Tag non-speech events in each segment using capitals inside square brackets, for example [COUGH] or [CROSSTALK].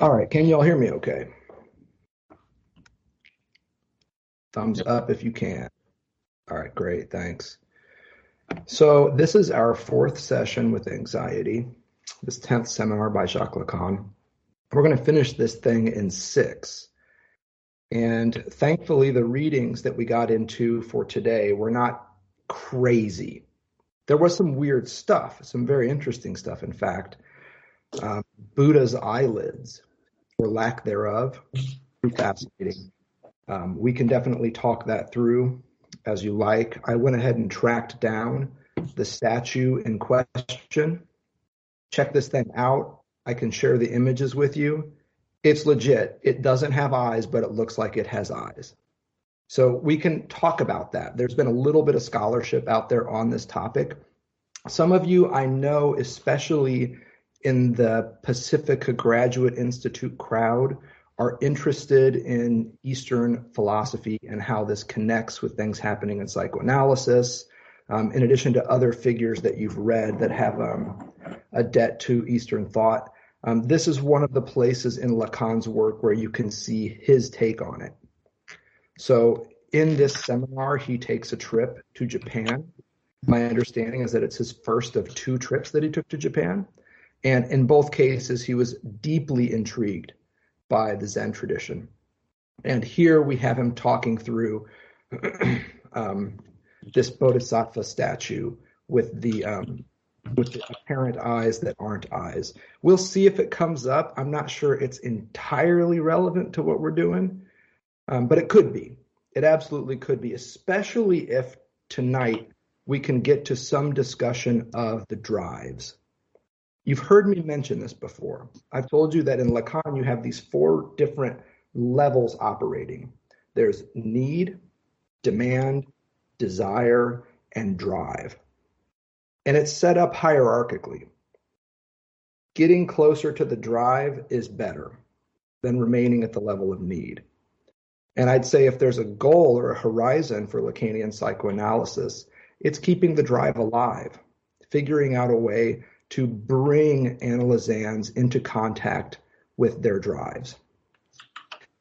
All right, can y'all hear me okay? Thumbs up if you can. All right, great, thanks. So this is our fourth session with anxiety, this 10th seminar by Jacques Lacan. We're going to finish this thing in six. And thankfully, the readings that we got into for today were not crazy. There was some weird stuff, some very interesting stuff, in fact. Um, Buddha's eyelids, or lack thereof, fascinating. Um, we can definitely talk that through as you like. I went ahead and tracked down the statue in question. Check this thing out. I can share the images with you. It's legit. It doesn't have eyes, but it looks like it has eyes. So we can talk about that. There's been a little bit of scholarship out there on this topic. Some of you I know, especially in the Pacifica Graduate Institute crowd, are interested in Eastern philosophy and how this connects with things happening in psychoanalysis, um, in addition to other figures that you've read that have um, a debt to Eastern thought. Um, this is one of the places in Lacan's work where you can see his take on it. So in this seminar, he takes a trip to Japan. My understanding is that it's his first of two trips that he took to Japan. And in both cases, he was deeply intrigued by the Zen tradition. And here we have him talking through [CLEARS THROAT] um, this Bodhisattva statue with the um, with the apparent eyes that aren't eyes. We'll see if it comes up. I'm not sure it's entirely relevant to what we're doing, um, but it could be. It absolutely could be, especially if tonight we can get to some discussion of the drives. You've heard me mention this before. I've told you that in Lacan you have these four different levels operating. There's need, demand, desire, and drive. And it's set up hierarchically. Getting closer to the drive is better than remaining at the level of need. And I'd say if there's a goal or a horizon for Lacanian psychoanalysis, it's keeping the drive alive, figuring out a way to bring analysands into contact with their drives.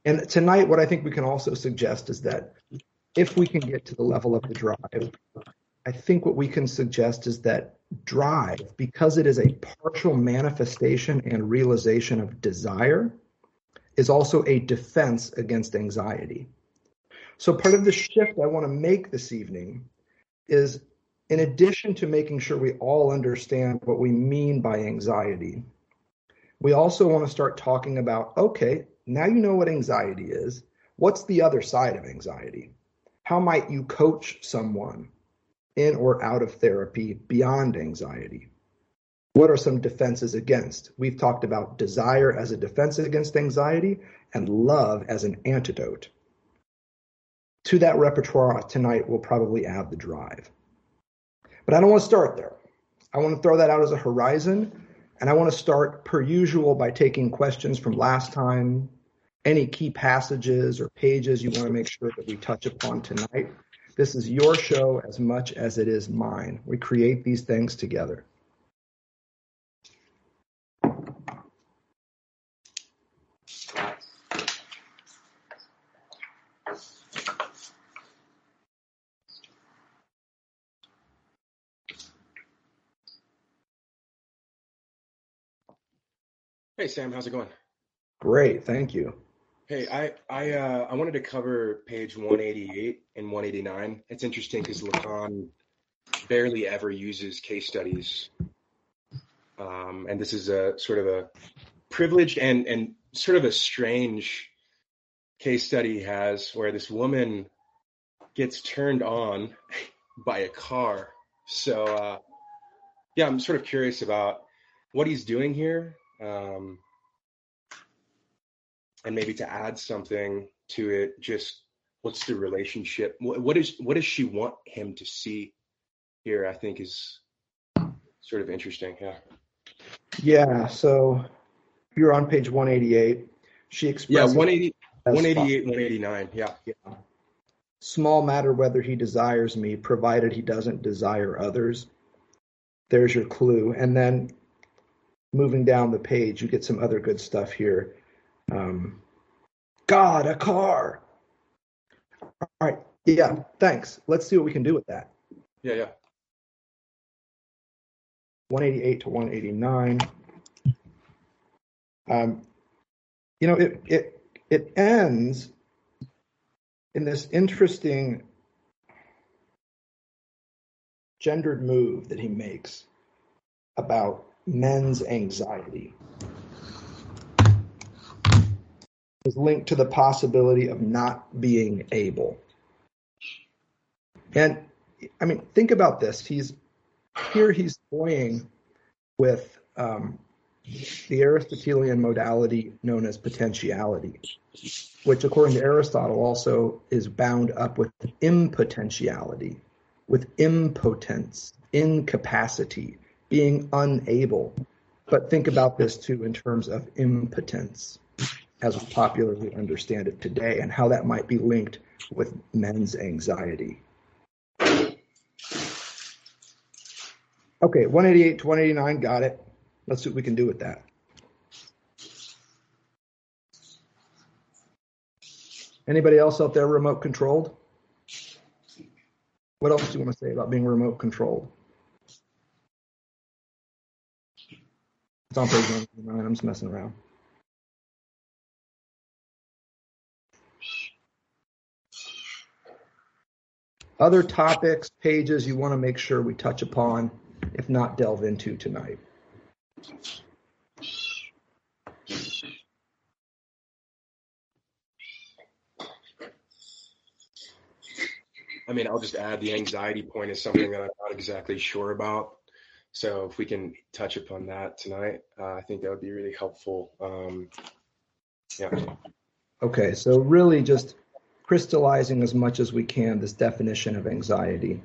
And tonight, what I think we can also suggest is that if we can get to the level of the drive, I think what we can suggest is that drive, because it is a partial manifestation and realization of desire, is also a defense against anxiety. So, part of the shift I want to make this evening is in addition to making sure we all understand what we mean by anxiety, we also want to start talking about okay, now you know what anxiety is. What's the other side of anxiety? How might you coach someone in or out of therapy beyond anxiety? What are some defenses against? We've talked about desire as a defense against anxiety and love as an antidote. To that repertoire tonight, we'll probably add the drive. But I don't want to start there. I want to throw that out as a horizon. And I want to start, per usual, by taking questions from last time, any key passages or pages you want to make sure that we touch upon tonight. This is your show as much as it is mine. We create these things together. Hey Sam, how's it going? Great, thank you. Hey, I I uh, I wanted to cover page 188 and 189. It's interesting because Lacan barely ever uses case studies, um, and this is a sort of a privileged and and sort of a strange case study he has where this woman gets turned on [LAUGHS] by a car. So uh, yeah, I'm sort of curious about what he's doing here, um, and maybe to add something to it, just what's the relationship? What, what is what does she want him to see here? I think is sort of interesting. Yeah. Yeah. So you're on page 188. She expresses Yeah, 180, 188, 189. Yeah. fo- small matter whether he desires me, provided he doesn't desire others. There's your clue. And then moving down the page, you get some other good stuff here. Um, God, a car. All right. Yeah. Thanks. Let's see what we can do with that. Yeah, yeah. 188 to 189. Um, you know, it it it ends in this interesting gendered move that he makes about men's anxiety is linked to the possibility of not being able. And I mean, think about this. He's here he's toying with um, the Aristotelian modality known as potentiality, which, according to Aristotle, also is bound up with impotentiality, with impotence, incapacity, being unable. But think about this too in terms of impotence, as we popularly understand it today, and how that might be linked with men's anxiety. Okay, 188 to 189, got it. Let's see what we can do with that. Anybody else out there remote controlled? What else do you want to say about being remote controlled? It's on page 189. I'm just messing around. Other topics, pages you want to make sure we touch upon, if not delve into tonight. I mean, I'll just add the anxiety point is something that I'm not exactly sure about. So if we can touch upon that tonight, uh, I think that would be really helpful. Um, yeah. Okay, so really just crystallizing as much as we can this definition of anxiety.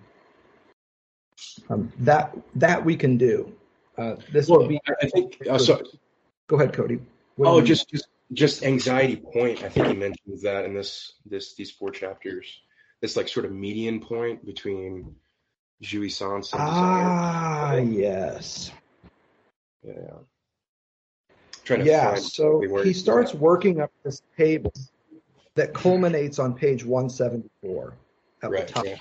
Um, that that we can do. Uh, this Well, would be. I think. Uh, so, Go ahead, Cody. What oh, just just just anxiety point. I think he mentions that in this this these four chapters. This like sort of median point between jouissance ah yes, Yeah. Trying to yeah. So he starts that. working up this table that culminates on page 174 at Right. the top. Yeah.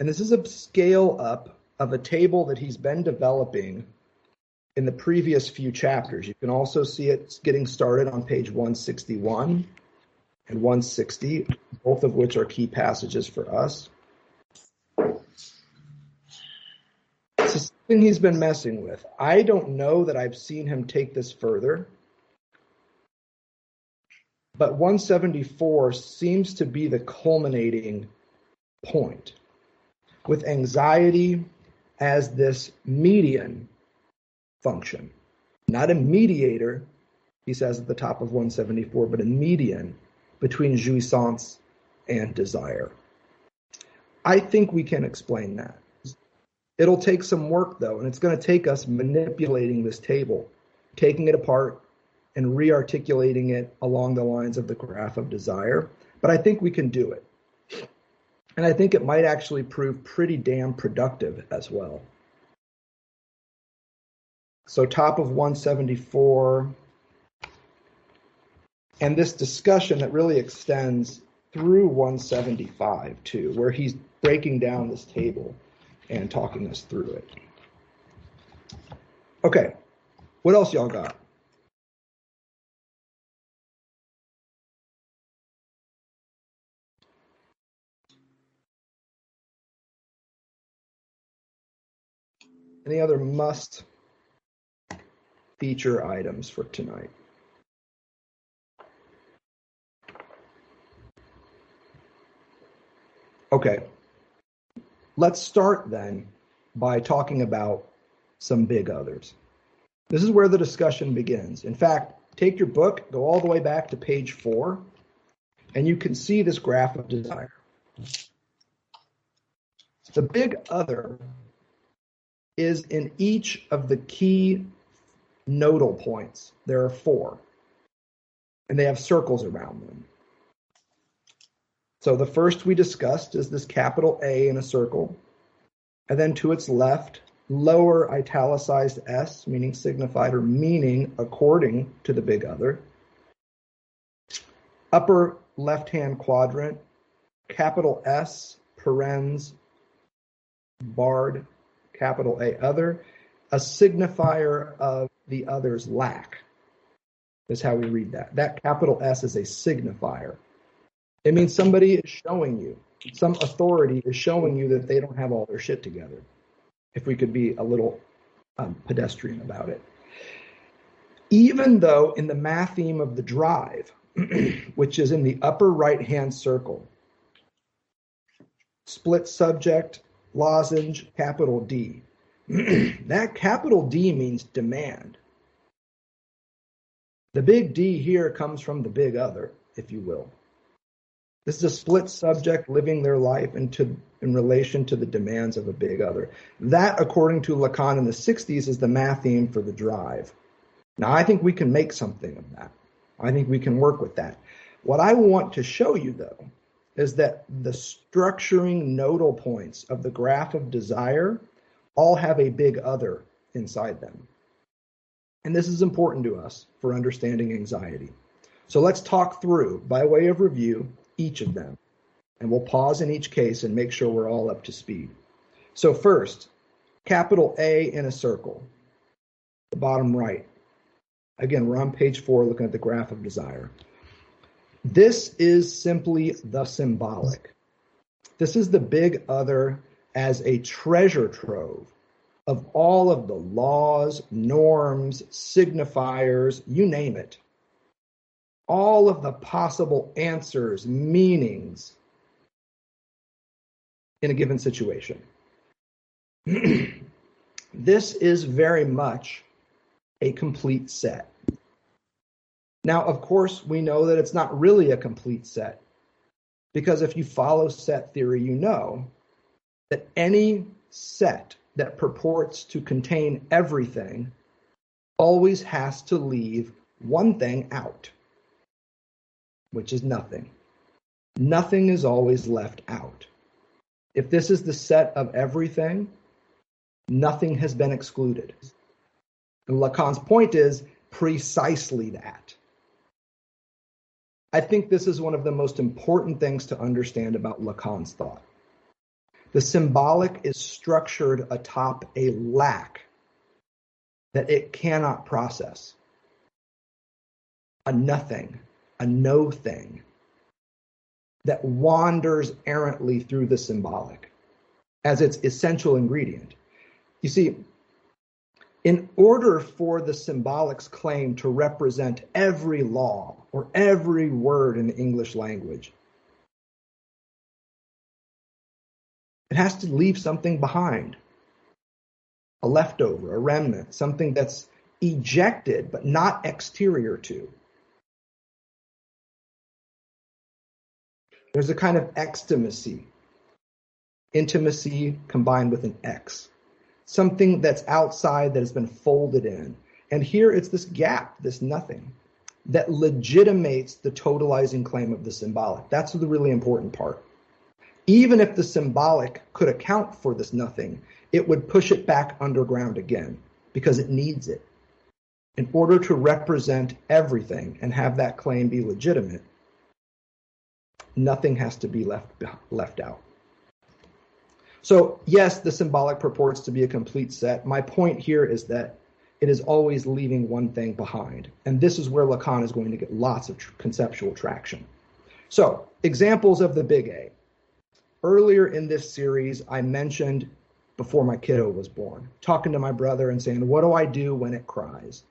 And this is a scale up of a table that he's been developing in the previous few chapters. You can also see it getting started on page 161 and 160, both of which are key passages for us. This is something he's been messing with. I don't know that I've seen him take this further. But 174 seems to be the culminating point with anxiety as this median function, not a mediator, he says at the top of 174, but a median between jouissance and desire. I think we can explain that. It'll take some work though, and it's going to take us manipulating this table, taking it apart and re-articulating it along the lines of the graph of desire. But I think we can do it. And I think it might actually prove pretty damn productive as well. So, top of 174, and this discussion that really extends through 175 too, where he's breaking down this table and talking us through it. Okay, what else y'all got? Any other must feature items for tonight? Okay. Let's start then by talking about some big others. This is where the discussion begins. In fact, take your book, go all the way back to page four, and you can see this graph of desire. The big other is in each of the key nodal points. There are four, and they have circles around them. So the first we discussed is this capital A in a circle, and then to its left, lower italicized S, meaning signified or meaning according to the big other. Upper left hand quadrant, capital S, parens, barred, capital A other, a signifier of the other's lack. Is how we read that. That capital S is a signifier. It means somebody is showing you, some authority is showing you that they don't have all their shit together if we could be a little um, pedestrian about it. Even though in the matheme of the drive, [CLEARS THROAT] which is in the upper right hand circle, split subject, lozenge, capital D. [CLEARS THROAT] that capital D means demand. The big D here comes from the big other, if you will. This is a split subject living their life into, in relation to the demands of a big other. That, according to Lacan in the 60s, is the matheme for the drive. Now, I think we can make something of that. I think we can work with that. What I want to show you, though, is that the structuring nodal points of the graph of desire all have a big other inside them. And this is important to us for understanding anxiety. So let's talk through, by way of review, each of them. And we'll pause in each case and make sure we're all up to speed. So, first, capital A in a circle, the bottom right. Again, we're on page four looking at the graph of desire. This is simply the symbolic. This is the big other as a treasure trove of all of the laws, norms, signifiers, you name it, all of the possible answers, meanings in a given situation. [CLEARS THROAT] this is very much a complete set. Now, of course, we know that it's not really a complete set because if you follow set theory, you know that any set that purports to contain everything always has to leave one thing out which is nothing. Nothing is always left out. If this is the set of everything, nothing has been excluded. And Lacan's point is precisely that. I think this is one of the most important things to understand about Lacan's thought. The symbolic is structured atop a lack that it cannot process, a nothing a no thing that wanders errantly through the symbolic as its essential ingredient. You see, in order for the symbolic's claim to represent every law or every word in the English language, it has to leave something behind a leftover, a remnant, something that's ejected but not exterior to. There's a kind of extimacy, intimacy combined with an X, something that's outside that has been folded in. And here it's this gap, this nothing, that legitimates the totalizing claim of the symbolic. That's the really important part. Even if the symbolic could account for this nothing, it would push it back underground again because it needs it. In order to represent everything and have that claim be legitimate, nothing has to be left left out. So yes, the symbolic purports to be a complete set. My point here is that it is always leaving one thing behind. And this is where Lacan is going to get lots of tr- conceptual traction. So, examples of the big A. Earlier in this series, I mentioned before my kiddo was born, talking to my brother and saying, What do I do when it cries?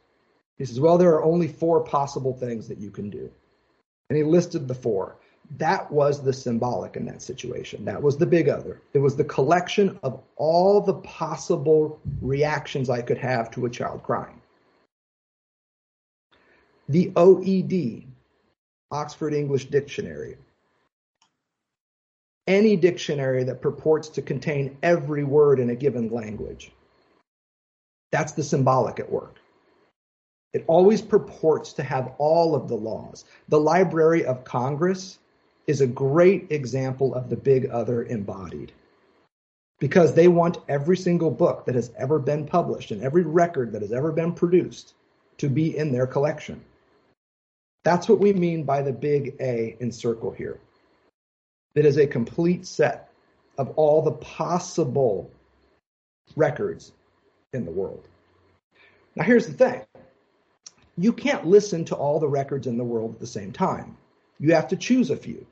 He says, Well, there are only four possible things that you can do. And he listed the four that was the symbolic in that situation. That was the big other. It was the collection of all the possible reactions I could have to a child crying. the OED, Oxford English Dictionary, any dictionary that purports to contain every word in a given language. That's the symbolic at work. It always purports to have all of the laws. The Library of Congress is a great example of the big other embodied because they want every single book that has ever been published and every record that has ever been produced to be in their collection. That's what we mean by the big A in circle here. It is a complete set of all the possible records in the world. Now, here's the thing you can't listen to all the records in the world at the same time. You have to choose a few.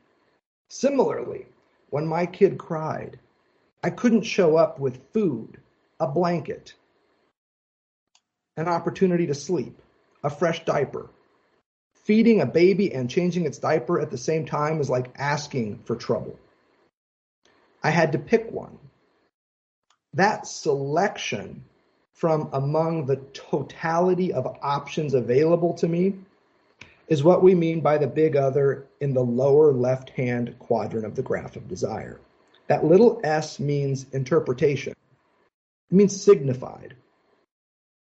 Similarly, when my kid cried, I couldn't show up with food, a blanket, an opportunity to sleep, a fresh diaper. Feeding a baby and changing its diaper at the same time is like asking for trouble. I had to pick one. That selection from among the totality of options available to me is what we mean by the big other in the lower left hand quadrant of the graph of desire. That little s means interpretation, it means signified,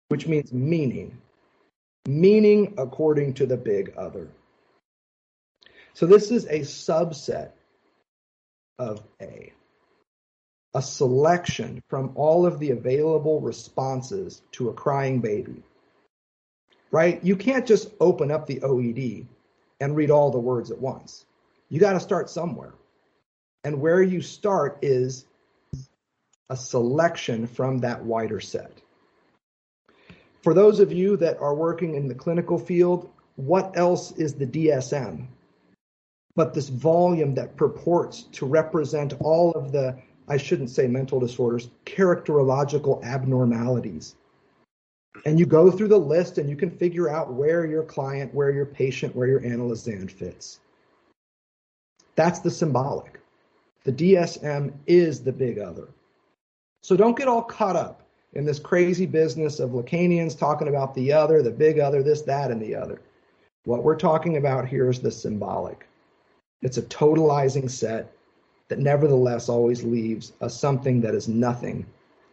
which means meaning. Meaning according to the big other. So this is a subset of A a selection from all of the available responses to a crying baby. Right? You can't just open up the OED and read all the words at once. You got to start somewhere. And where you start is a selection from that wider set. For those of you that are working in the clinical field, what else is the DSM? But this volume that purports to represent all of the I shouldn't say mental disorders, characterological abnormalities. And you go through the list and you can figure out where your client, where your patient, where your analysand fits. That's the symbolic. The DSM is the big other. So don't get all caught up in this crazy business of Lacanians talking about the other, the big other, this, that, and the other. What we're talking about here is the symbolic. It's a totalizing set that nevertheless always leaves a something that is nothing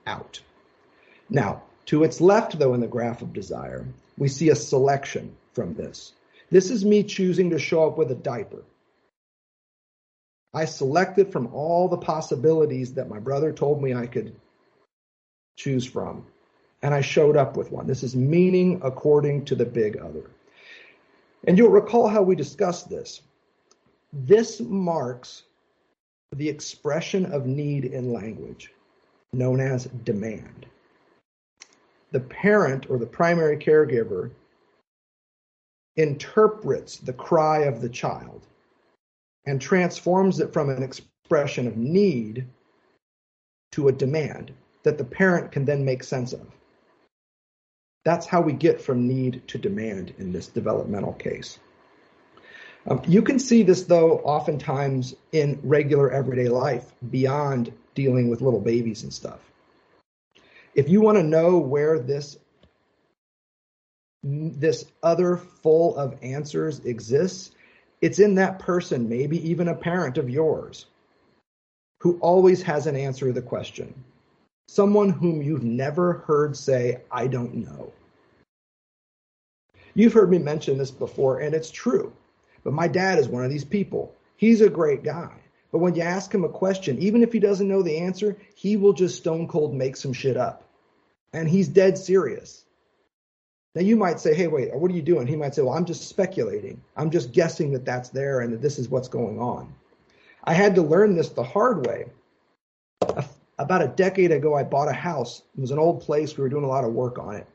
out. Now, to its left, though, in the graph of desire, we see a selection from this. This is me choosing to show up with a diaper. I selected from all the possibilities that my brother told me I could choose from, and I showed up with one. This is meaning according to the big other. And you'll recall how we discussed this. This marks the expression of need in language, known as demand. The parent or the primary caregiver interprets the cry of the child and transforms it from an expression of need to a demand that the parent can then make sense of. That's how we get from need to demand in this developmental case. Um, you can see this, though, oftentimes in regular everyday life beyond dealing with little babies and stuff. If you want to know where this this other full of answers exists, it's in that person, maybe even a parent of yours, who always has an answer to the question. Someone whom you've never heard say, I don't know. You've heard me mention this before, and it's true. But my dad is one of these people. He's a great guy. But when you ask him a question, even if he doesn't know the answer, he will just stone cold make some shit up. And he's dead serious. Now you might say, hey, wait, what are you doing? He might say, well, I'm just speculating. I'm just guessing that that's there and that this is what's going on. I had to learn this the hard way. About a decade ago, I bought a house. It was an old place. We were doing a lot of work on it.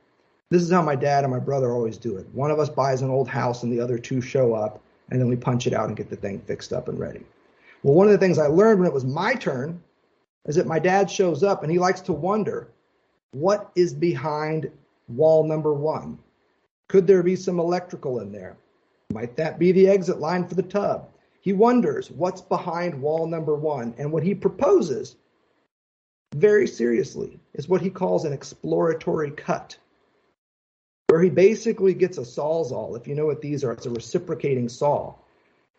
This is how my dad and my brother always do it. One of us buys an old house and the other two show up and then we punch it out and get the thing fixed up and ready. Well, one of the things I learned when it was my turn is that my dad shows up and he likes to wonder what is behind wall number one? Could there be some electrical in there? Might that be the exit line for the tub? He wonders what's behind wall number one. And what he proposes, very seriously, is what he calls an exploratory cut. where he basically gets a sawzall. If you know what these are, it's a reciprocating saw.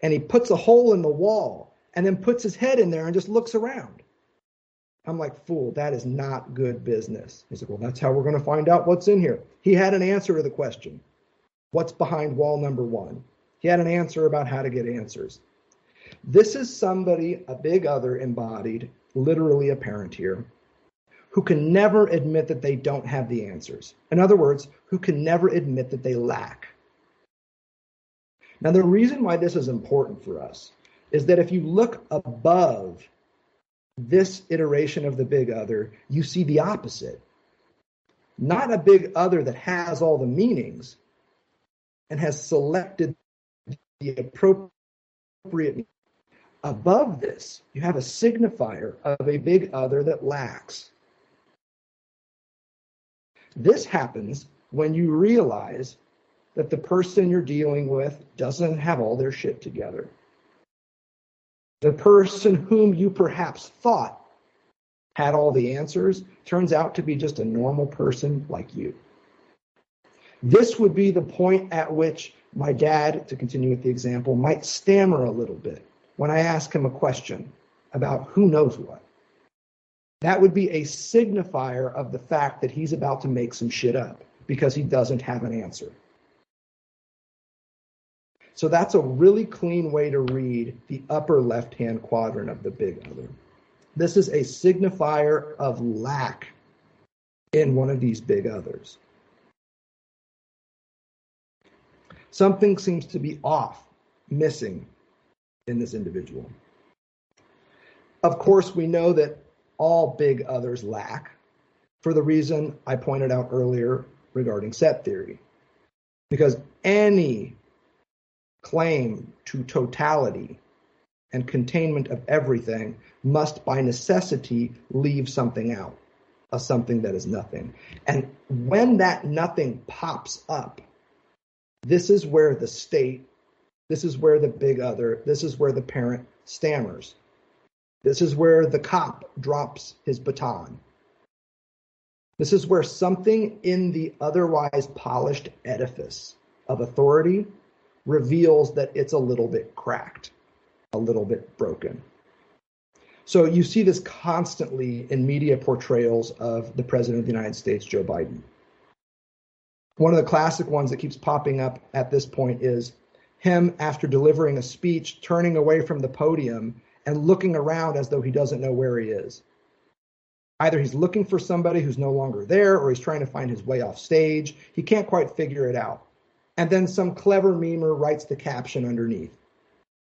And he puts a hole in the wall and then puts his head in there and just looks around. I'm like, fool, that is not good business. He said, well, that's how we're going to find out what's in here. He had an answer to the question what's behind wall number one? He had an answer about how to get answers. This is somebody, a big other embodied, literally a parent here, who can never admit that they don't have the answers. In other words, who can never admit that they lack. Now, the reason why this is important for us is that if you look above this iteration of the big other, you see the opposite. Not a big other that has all the meanings and has selected the appropriate. Above this, you have a signifier of a big other that lacks. This happens when you realize that the person you're dealing with doesn't have all their shit together. The person whom you perhaps thought had all the answers turns out to be just a normal person like you. This would be the point at which my dad, to continue with the example, might stammer a little bit when I ask him a question about who knows what. That would be a signifier of the fact that he's about to make some shit up because he doesn't have an answer. So that's a really clean way to read the upper left hand quadrant of the big other. This is a signifier of lack in one of these big others. Something seems to be off, missing in this individual. Of course, we know that all big others lack for the reason I pointed out earlier regarding set theory. Because any claim to totality and containment of everything must by necessity leave something out, a something that is nothing. And when that nothing pops up, this is where the state, this is where the big other, this is where the parent stammers. This is where the cop drops his baton. This is where something in the otherwise polished edifice of authority reveals that it's a little bit cracked, a little bit broken. So you see this constantly in media portrayals of the President of the United States, Joe Biden. One of the classic ones that keeps popping up at this point is him after delivering a speech, turning away from the podium and looking around as though he doesn't know where he is. Either he's looking for somebody who's no longer there or he's trying to find his way off stage. He can't quite figure it out. And then some clever memer writes the caption underneath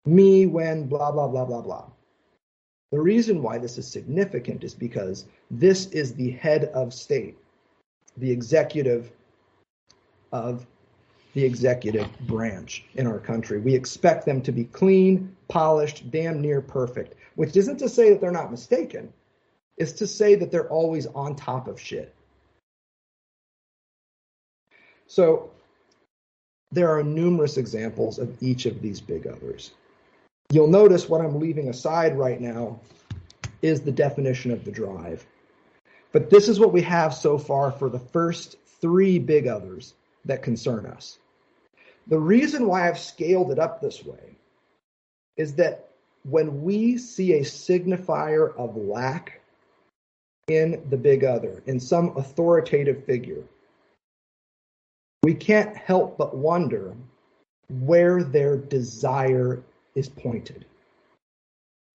Me when blah, blah, blah, blah, blah. The reason why this is significant is because this is the head of state, the executive of the executive branch in our country. We expect them to be clean, polished, damn near perfect, which isn't to say that they're not mistaken. It's to say that they're always on top of shit. So there are numerous examples of each of these big others. You'll notice what I'm leaving aside right now is the definition of the drive. But this is what we have so far for the first three big others that concern us. The reason why I've scaled it up this way is that when we see a signifier of lack in the big other, in some authoritative figure, we can't help but wonder where their desire is pointed.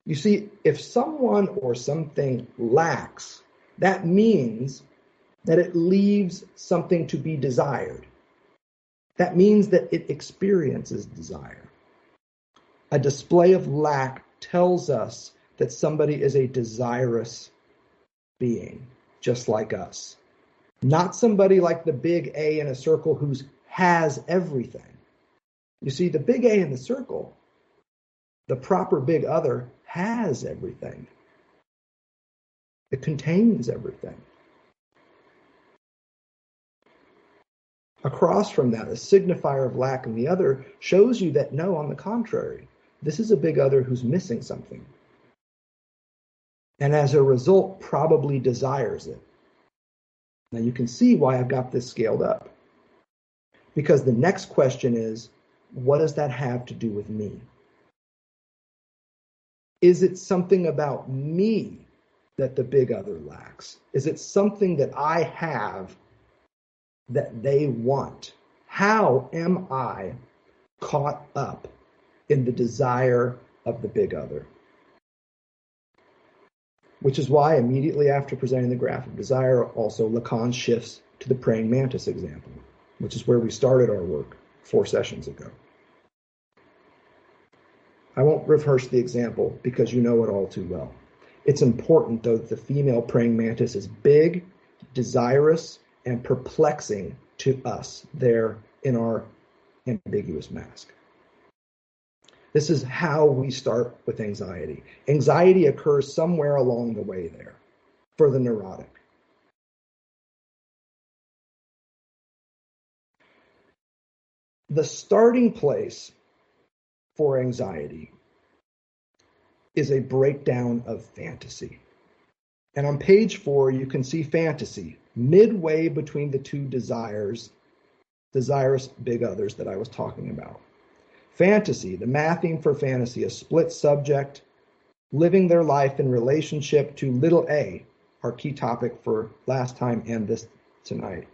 You see, if someone or something lacks, that means that it leaves something to be desired. That means that it experiences desire. A display of lack tells us that somebody is a desirous being, just like us. Not somebody like the big A in a circle who has everything. You see, the big A in the circle, the proper big other, has everything. It contains everything. Across from that, a signifier of lack in the other shows you that no, on the contrary, this is a big other who's missing something. And as a result, probably desires it. Now you can see why I've got this scaled up. Because the next question is, what does that have to do with me? Is it something about me that the big other lacks? Is it something that I have that they want? How am I caught up in the desire of the big other? Which is why immediately after presenting the graph of desire, also Lacan shifts to the praying mantis example, which is where we started our work four sessions ago. I won't rehearse the example because you know it all too well. It's important, though, that the female praying mantis is big, desirous, and perplexing to us there in our ambiguous mask. This is how we start with anxiety. Anxiety occurs somewhere along the way there for the neurotic. The starting place for anxiety is a breakdown of fantasy. And on page four, you can see fantasy midway between the two desires, desirous big others that I was talking about. Fantasy, the matheme for fantasy, a split subject, living their life in relationship to little a, our key topic for last time and this tonight,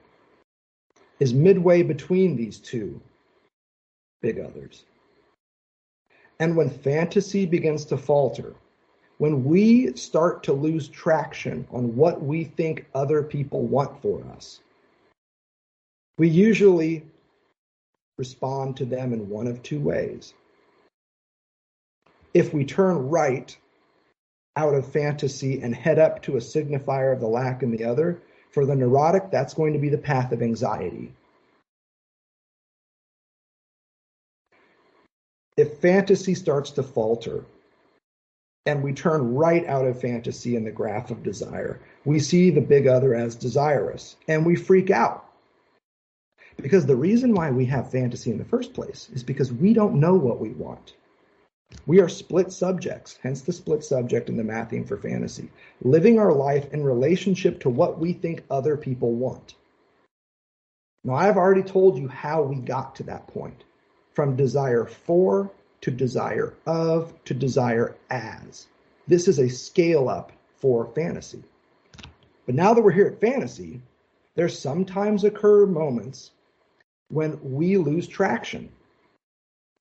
is midway between these two big others. And when fantasy begins to falter, when we start to lose traction on what we think other people want for us, we usually respond to them in one of two ways. If we turn right out of fantasy and head up to a signifier of the lack in the other, for the neurotic, that's going to be the path of anxiety. if fantasy starts to falter and we turn right out of fantasy in the graph of desire, we see the big other as desirous and we freak out. Because the reason why we have fantasy in the first place is because we don't know what we want. We are split subjects, hence the split subject in the matheme for fantasy, living our life in relationship to what we think other people want. Now, I've already told you how we got to that point from desire for to desire of to desire as. This is a scale up for fantasy. But now that we're here at fantasy, there sometimes occur moments when we lose traction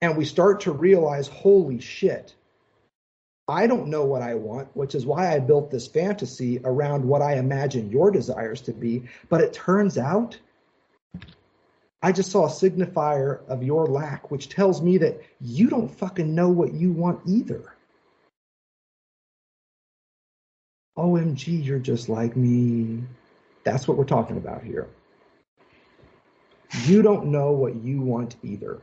and we start to realize, holy shit, I don't know what I want, which is why I built this fantasy around what I imagine your desires to be. But it turns out I just saw a signifier of your lack, which tells me that you don't fucking know what you want either. OMG, you're just like me. That's what we're talking about here. You don't know what you want either.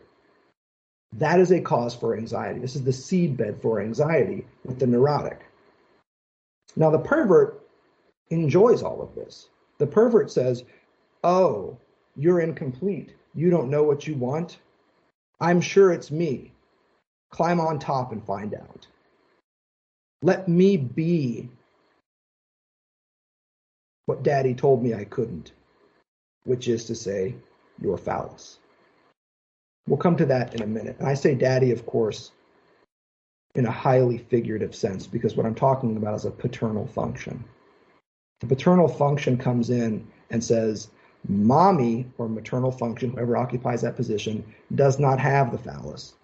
That is a cause for anxiety. This is the seedbed for anxiety with the neurotic. Now, the pervert enjoys all of this. The pervert says, Oh, you're incomplete. You don't know what you want. I'm sure it's me. Climb on top and find out. Let me be what daddy told me I couldn't, which is to say, your phallus. We'll come to that in a minute. And I say daddy, of course, in a highly figurative sense, because what I'm talking about is a paternal function. The paternal function comes in and says, Mommy or maternal function, whoever occupies that position, does not have the phallus.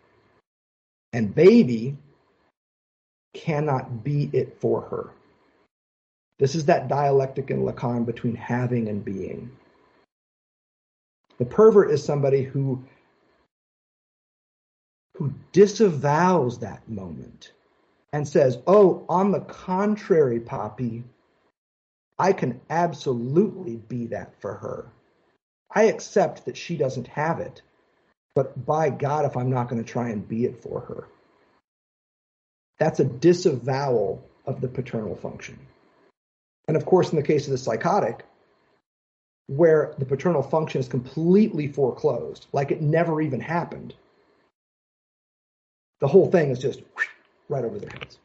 And baby cannot be it for her. This is that dialectic in Lacan between having and being. The pervert is somebody who who disavows that moment and says, "Oh, on the contrary, Poppy, I can absolutely be that for her. I accept that she doesn't have it, but by God, if I'm not going to try and be it for her. That's a disavowal of the paternal function. And of course, in the case of the psychotic, where the paternal function is completely foreclosed, like it never even happened, the whole thing is just right over their heads.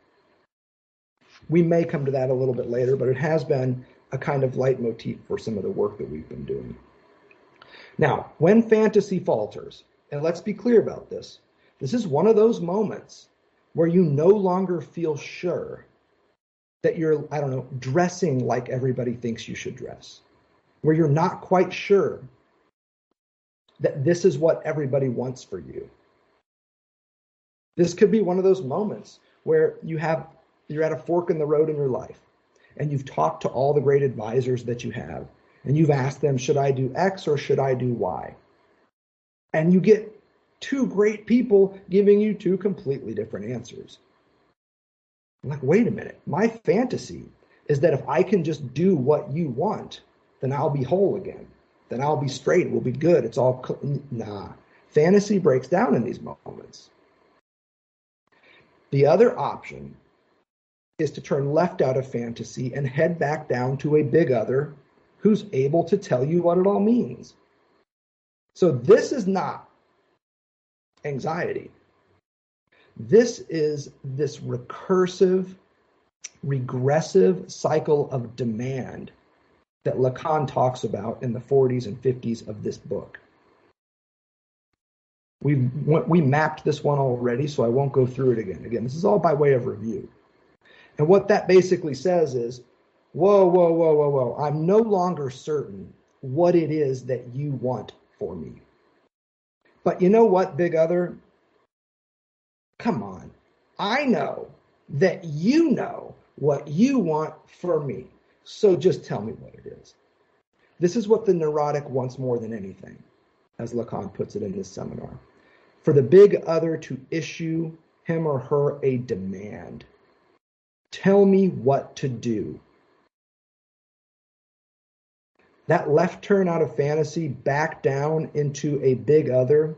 We may come to that a little bit later, but it has been a kind of leitmotif for some of the work that we've been doing. Now, when fantasy falters, and let's be clear about this, this is one of those moments where you no longer feel sure that you're, I don't know, dressing like everybody thinks you should dress, where you're not quite sure that this is what everybody wants for you. This could be one of those moments where you have you're at a fork in the road in your life and you've talked to all the great advisors that you have and you've asked them should I do X or should I do Y? And you get two great people giving you two completely different answers. I'm like, wait a minute. My fantasy is that if I can just do what you want, then I'll be whole again. Then I'll be straight. We'll be good. It's all nah. Fantasy breaks down in these moments. The other option is to turn left out of fantasy and head back down to a big other who's able to tell you what it all means. So this is not anxiety. This is this recursive, regressive cycle of demand that Lacan talks about in the 40s and 50s of this book. We we mapped this one already, so I won't go through it again. Again, this is all by way of review. And what that basically says is, whoa, whoa, whoa, whoa, whoa. I'm no longer certain what it is that you want for me. But you know what, big other? Come on. I know that you know what you want for me. So just tell me what it is. This is what the neurotic wants more than anything, as Lacan puts it in his seminar. For the big other to issue him or her a demand. Tell me what to do. That left turn out of fantasy back down into a big other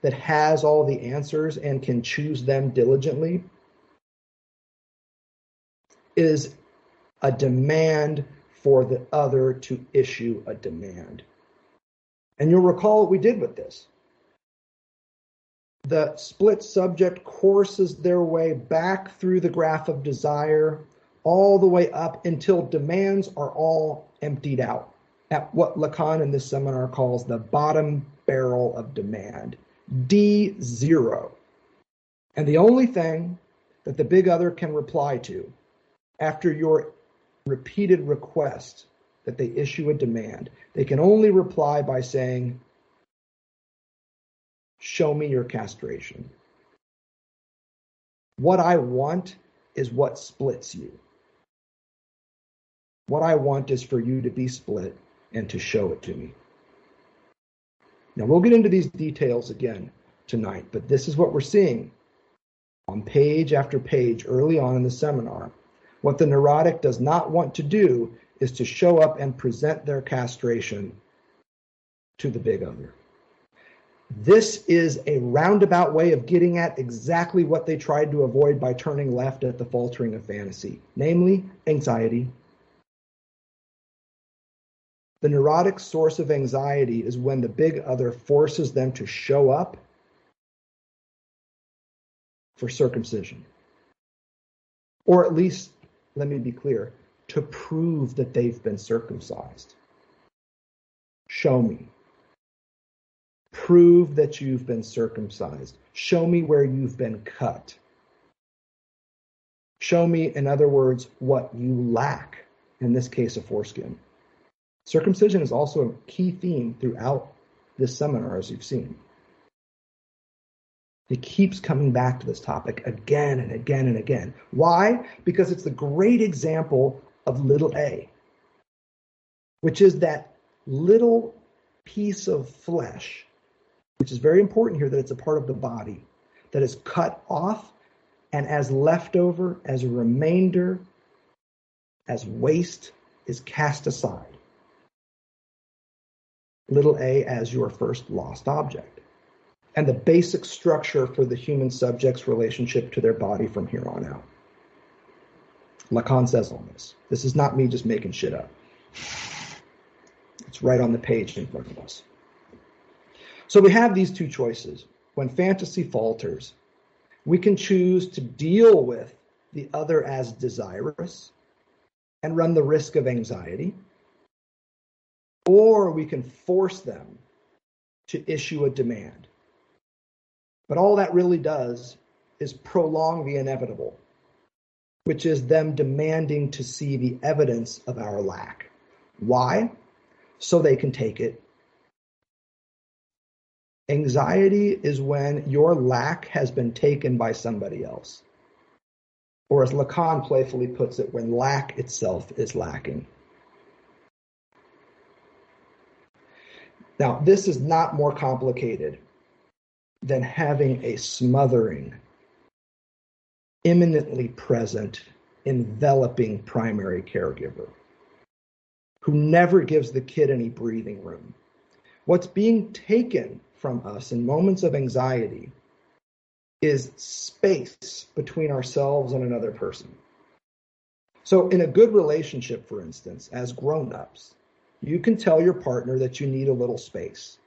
that has all the answers and can choose them diligently is a demand for the other to issue a demand. And you'll recall what we did with this. The split subject courses their way back through the graph of desire all the way up until demands are all emptied out at what Lacan in this seminar calls the bottom barrel of demand, D0. And the only thing that the big other can reply to after your repeated request that they issue a demand. They can only reply by saying, Show me your castration. What I want is what splits you. What I want is for you to be split and to show it to me. Now, we'll get into these details again tonight, but this is what we're seeing on page after page early on in the seminar what the neurotic does not want to do is to show up and present their castration to the big other. This is a roundabout way of getting at exactly what they tried to avoid by turning left at the faltering of fantasy, namely anxiety. The neurotic source of anxiety is when the big other forces them to show up for circumcision, or at least let me be clear, to prove that they've been circumcised. Show me. Prove that you've been circumcised. Show me where you've been cut. Show me, in other words, what you lack, in this case, a foreskin. Circumcision is also a key theme throughout this seminar, as you've seen. It keeps coming back to this topic again and again and again. Why? Because it's the great example of little a, which is that little piece of flesh, which is very important here that it's a part of the body, that is cut off and as leftover, as a remainder, as waste is cast aside. Little a as your first lost object and the basic structure for the human subject's relationship to their body from here on out. Lacan says on this. This is not me just making shit up. It's right on the page in front of us. So we have these two choices. When fantasy falters, we can choose to deal with the other as desirous and run the risk of anxiety, or we can force them to issue a demand. But all that really does is prolong the inevitable, which is them demanding to see the evidence of our lack. Why? So they can take it. Anxiety is when your lack has been taken by somebody else. Or as Lacan playfully puts it, when lack itself is lacking. Now, this is not more complicated than having a smothering, imminently present, enveloping primary caregiver who never gives the kid any breathing room. What's being taken from us in moments of anxiety is space between ourselves and another person. So, in a good relationship, for instance, as grown ups, you can tell your partner that you need a little space.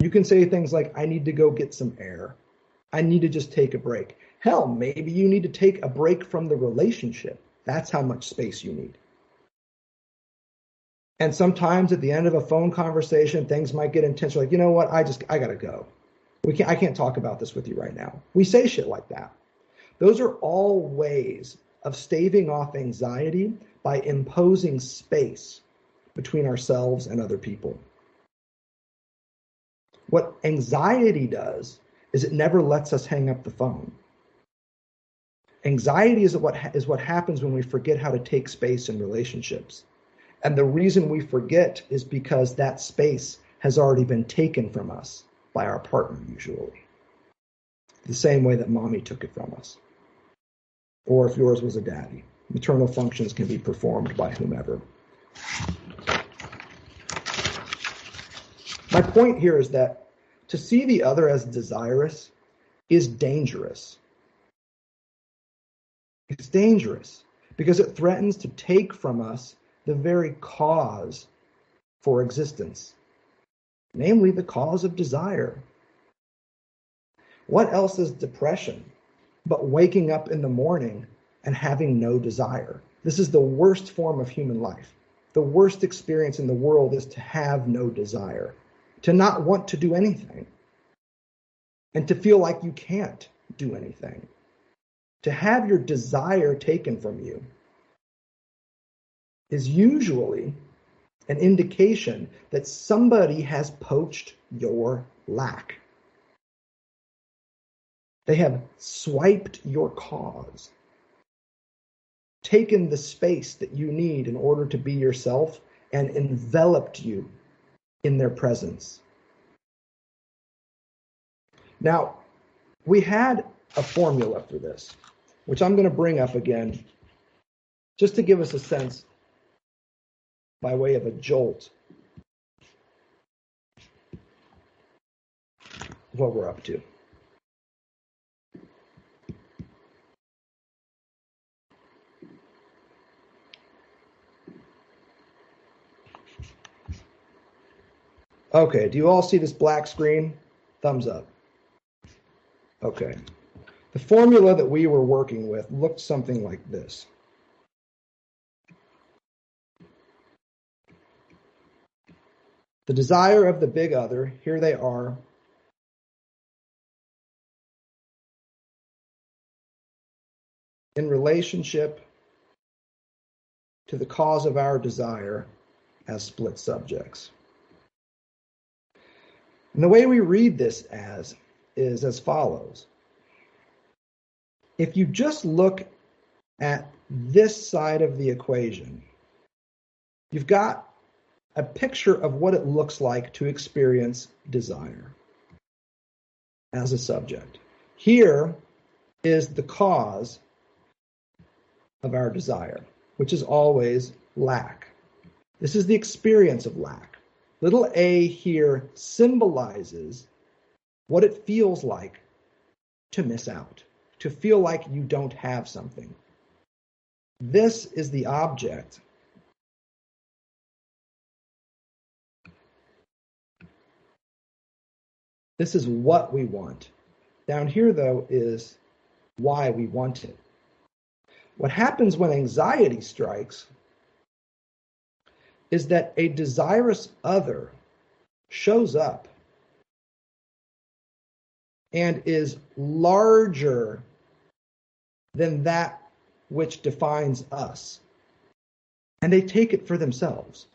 You can say things like, I need to go get some air. I need to just take a break. Hell, maybe you need to take a break from the relationship. That's how much space you need. And sometimes at the end of a phone conversation, things might get intense. You're Like, you know what? I just, I gotta go. We can't, I can't talk about this with you right now. We say shit like that. Those are all ways of staving off anxiety by imposing space between ourselves and other people. What anxiety does is it never lets us hang up the phone. Anxiety is what, is what happens when we forget how to take space in relationships. And the reason we forget is because that space has already been taken from us by our partner, usually. The same way that mommy took it from us. Or if yours was a daddy. Maternal functions can be performed by whomever. My point here is that to see the other as desirous is dangerous. It's dangerous because it threatens to take from us the very cause for existence, namely the cause of desire. What else is depression but waking up in the morning and having no desire? This is the worst form of human life. The worst experience in the world is to have no desire, to not want to do anything, and to feel like you can't do anything, to have your desire taken from you is usually an indication that somebody has poached your lack. They have swiped your cause, taken the space that you need in order to be yourself, and enveloped you in their presence. Now, we had a formula for this, which I'm going to bring up again just to give us a sense by way of a jolt what we're up to. Okay, do you all see this black screen? Thumbs up. Okay. The formula that we were working with looked something like this. The desire of the big other, here they are. In relationship to the cause of our desire as split subjects. And the way we read this as is as follows. If you just look at this side of the equation, you've got a picture of what it looks like to experience desire as a subject. Here is the cause of our desire, which is always lack. This is the experience of lack. Little a here symbolizes what it feels like to miss out, to feel like you don't have something. This is the object This is what we want. Down here, though, is why we want it. What happens when anxiety strikes is that a desirous other shows up and is larger than that which defines us. And they take it for themselves.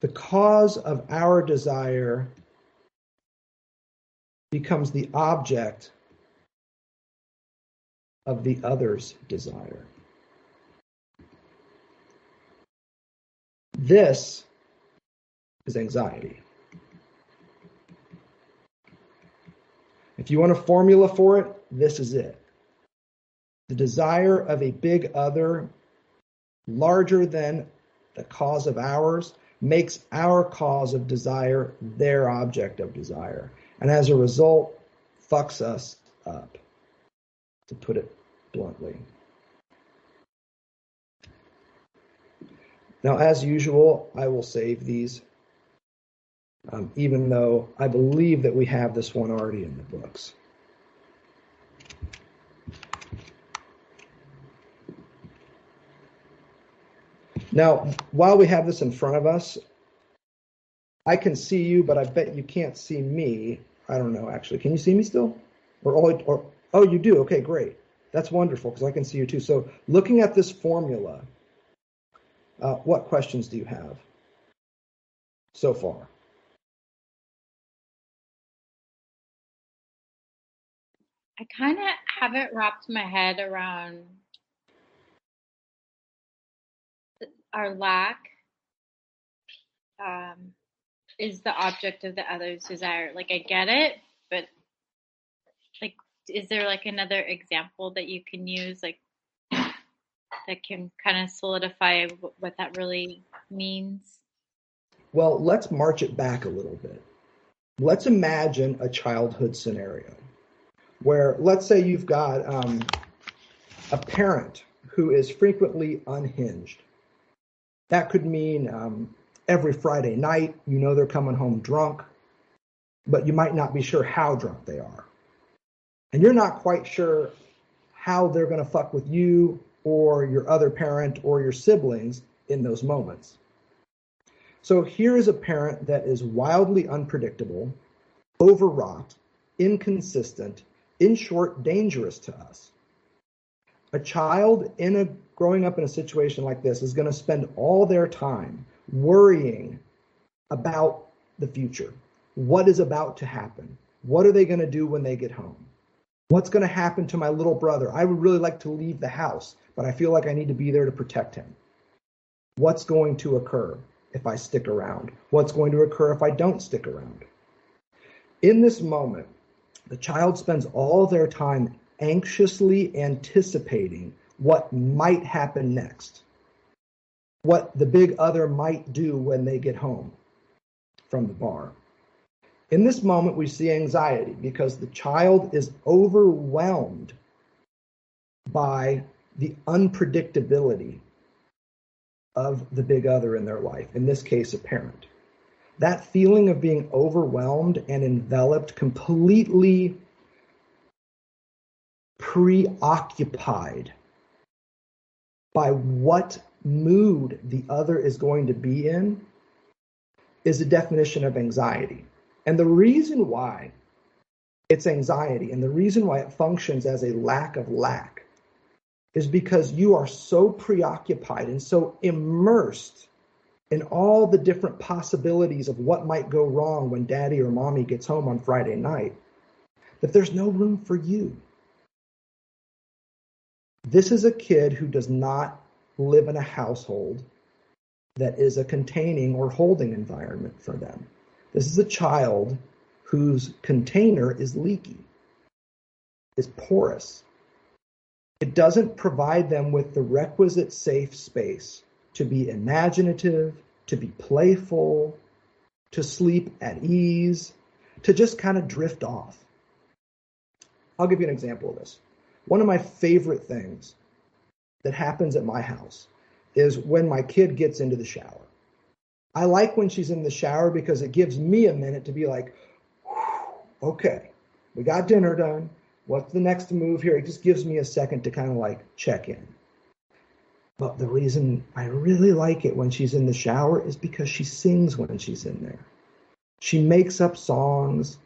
The cause of our desire becomes the object of the other's desire. This is anxiety. If you want a formula for it, this is it. The desire of a big other larger than the cause of ours makes our cause of desire their object of desire. And as a result, fucks us up, to put it bluntly. Now, as usual, I will save these, um, even though I believe that we have this one already in the books. Now, while we have this in front of us, I can see you, but I bet you can't see me. I don't know, actually. Can you see me still? Or, or oh, you do? Okay, great. That's wonderful because I can see you too. So, looking at this formula, uh, what questions do you have so far? I kind of haven't wrapped my head around our lack um, is the object of the other's desire. Like I get it, but like, is there like another example that you can use, like that can kind of solidify what that really means? Well, let's march it back a little bit. Let's imagine a childhood scenario where, let's say, you've got um, a parent who is frequently unhinged that could mean um, every Friday night, you know they're coming home drunk, but you might not be sure how drunk they are. And you're not quite sure how they're going to fuck with you or your other parent or your siblings in those moments. So here is a parent that is wildly unpredictable, overwrought, inconsistent, in short, dangerous to us. A child in a growing up in a situation like this is going to spend all their time worrying about the future. What is about to happen? What are they going to do when they get home? What's going to happen to my little brother? I would really like to leave the house, but I feel like I need to be there to protect him. What's going to occur if I stick around? What's going to occur if I don't stick around? In this moment, the child spends all their time anxiously anticipating what might happen next, what the big other might do when they get home from the bar. In this moment, we see anxiety because the child is overwhelmed by the unpredictability of the big other in their life, in this case, a parent. That feeling of being overwhelmed and enveloped, completely preoccupied by what mood the other is going to be in is a definition of anxiety. And the reason why it's anxiety and the reason why it functions as a lack of lack is because you are so preoccupied and so immersed in all the different possibilities of what might go wrong when daddy or mommy gets home on Friday night that there's no room for you. This is a kid who does not live in a household that is a containing or holding environment for them. This is a child whose container is leaky, is porous. It doesn't provide them with the requisite safe space to be imaginative, to be playful, to sleep at ease, to just kind of drift off. I'll give you an example of this. One of my favorite things that happens at my house is when my kid gets into the shower. I like when she's in the shower because it gives me a minute to be like, okay, we got dinner done. What's the next move here? It just gives me a second to kind of like check in. But the reason I really like it when she's in the shower is because she sings when she's in there. She makes up songs.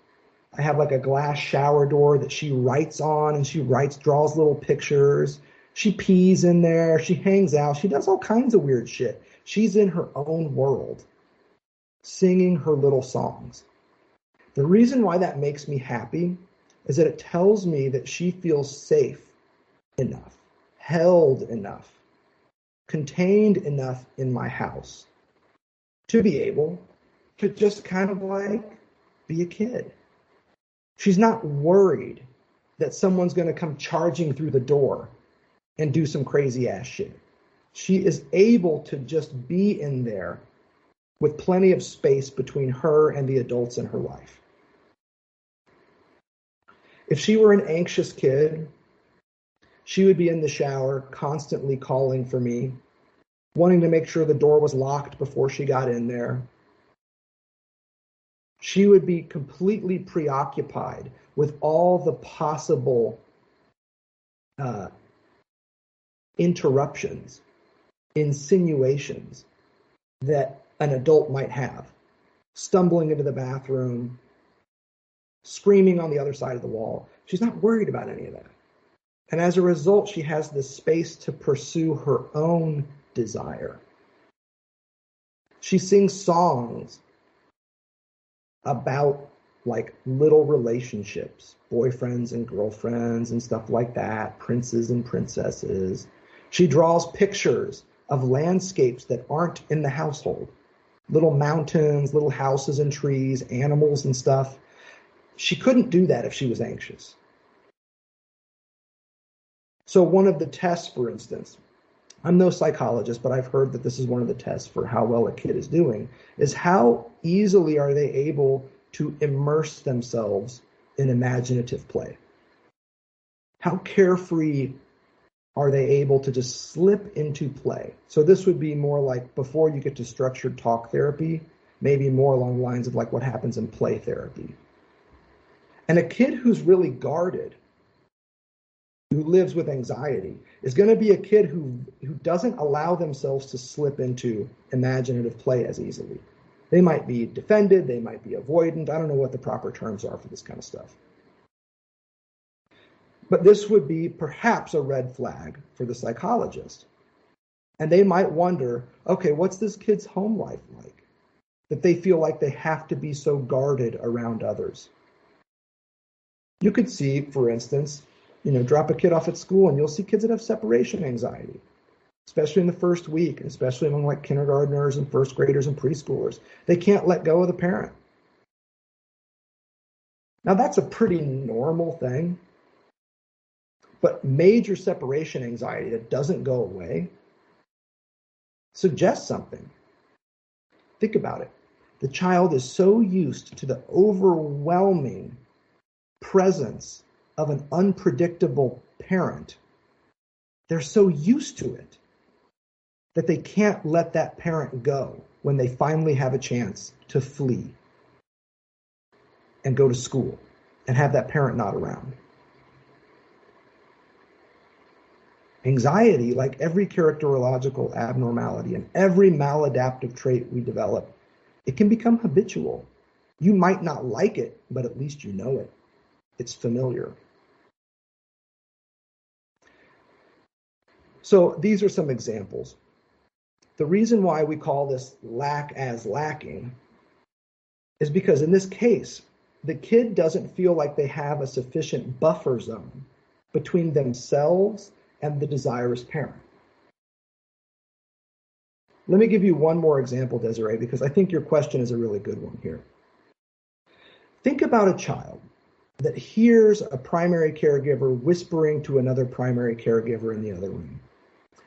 I have like a glass shower door that she writes on and she writes, draws little pictures. She pees in there. She hangs out. She does all kinds of weird shit. She's in her own world, singing her little songs. The reason why that makes me happy is that it tells me that she feels safe enough, held enough, contained enough in my house to be able to just kind of like be a kid. She's not worried that someone's going to come charging through the door and do some crazy ass shit. She is able to just be in there with plenty of space between her and the adults in her life. If she were an anxious kid, she would be in the shower constantly calling for me, wanting to make sure the door was locked before she got in there. She would be completely preoccupied with all the possible uh, interruptions, insinuations that an adult might have. Stumbling into the bathroom, screaming on the other side of the wall. She's not worried about any of that. And as a result, she has the space to pursue her own desire. She sings songs about like little relationships, boyfriends and girlfriends and stuff like that, princes and princesses. She draws pictures of landscapes that aren't in the household little mountains, little houses and trees, animals and stuff. She couldn't do that if she was anxious. So, one of the tests, for instance, I'm no psychologist, but I've heard that this is one of the tests for how well a kid is doing, is how easily are they able to immerse themselves in imaginative play? How carefree are they able to just slip into play? So this would be more like before you get to structured talk therapy, maybe more along the lines of like what happens in play therapy. And a kid who's really guarded who lives with anxiety is going to be a kid who who doesn't allow themselves to slip into imaginative play as easily. They might be defended, they might be avoidant. I don't know what the proper terms are for this kind of stuff. But this would be perhaps a red flag for the psychologist. And they might wonder, okay, what's this kid's home life like? That they feel like they have to be so guarded around others. You could see, for instance, you know, drop a kid off at school and you'll see kids that have separation anxiety, especially in the first week, especially among like kindergartners and first graders and preschoolers. They can't let go of the parent. Now, that's a pretty normal thing, but major separation anxiety that doesn't go away suggests something. Think about it. The child is so used to the overwhelming presence of an unpredictable parent, they're so used to it that they can't let that parent go when they finally have a chance to flee and go to school and have that parent not around. Anxiety, like every characterological abnormality and every maladaptive trait we develop, it can become habitual. You might not like it, but at least you know it. It's familiar. So these are some examples. The reason why we call this lack as lacking is because in this case, the kid doesn't feel like they have a sufficient buffer zone between themselves and the desirous parent. Let me give you one more example, Desiree, because I think your question is a really good one here. Think about a child that hears a primary caregiver whispering to another primary caregiver in the other room.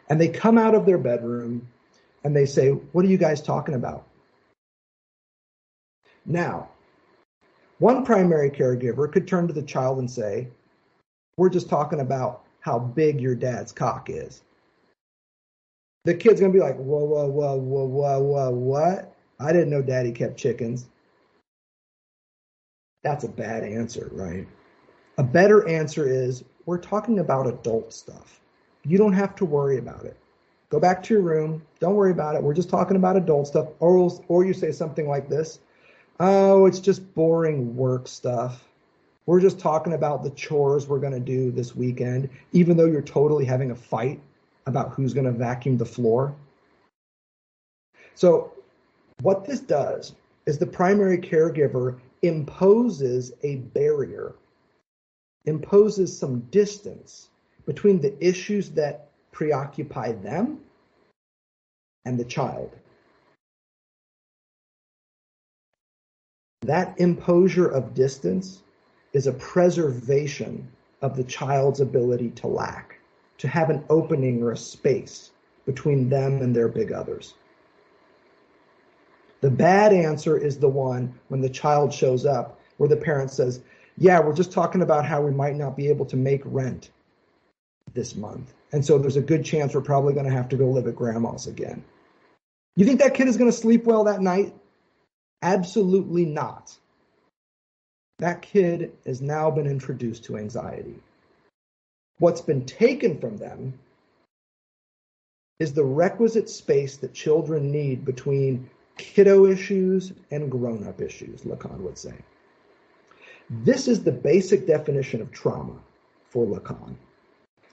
And they come out of their bedroom and they say, What are you guys talking about? Now, one primary caregiver could turn to the child and say, We're just talking about how big your dad's cock is. The kid's gonna be like, Whoa, whoa, whoa, whoa, whoa, whoa, what? I didn't know daddy kept chickens. That's a bad answer, right? A better answer is, We're talking about adult stuff. You don't have to worry about it. Go back to your room. Don't worry about it. We're just talking about adult stuff. Or, or you say something like this Oh, it's just boring work stuff. We're just talking about the chores we're going to do this weekend, even though you're totally having a fight about who's going to vacuum the floor. So, what this does is the primary caregiver imposes a barrier, imposes some distance between the issues that preoccupy them and the child. That imposure of distance is a preservation of the child's ability to lack, to have an opening or a space between them and their big others. The bad answer is the one when the child shows up where the parent says, Yeah, we're just talking about how we might not be able to make rent this month. And so there's a good chance we're probably going to have to go live at grandma's again. You think that kid is going to sleep well that night? Absolutely not. That kid has now been introduced to anxiety. What's been taken from them is the requisite space that children need between kiddo issues and grown up issues, Lacan would say. This is the basic definition of trauma for Lacan.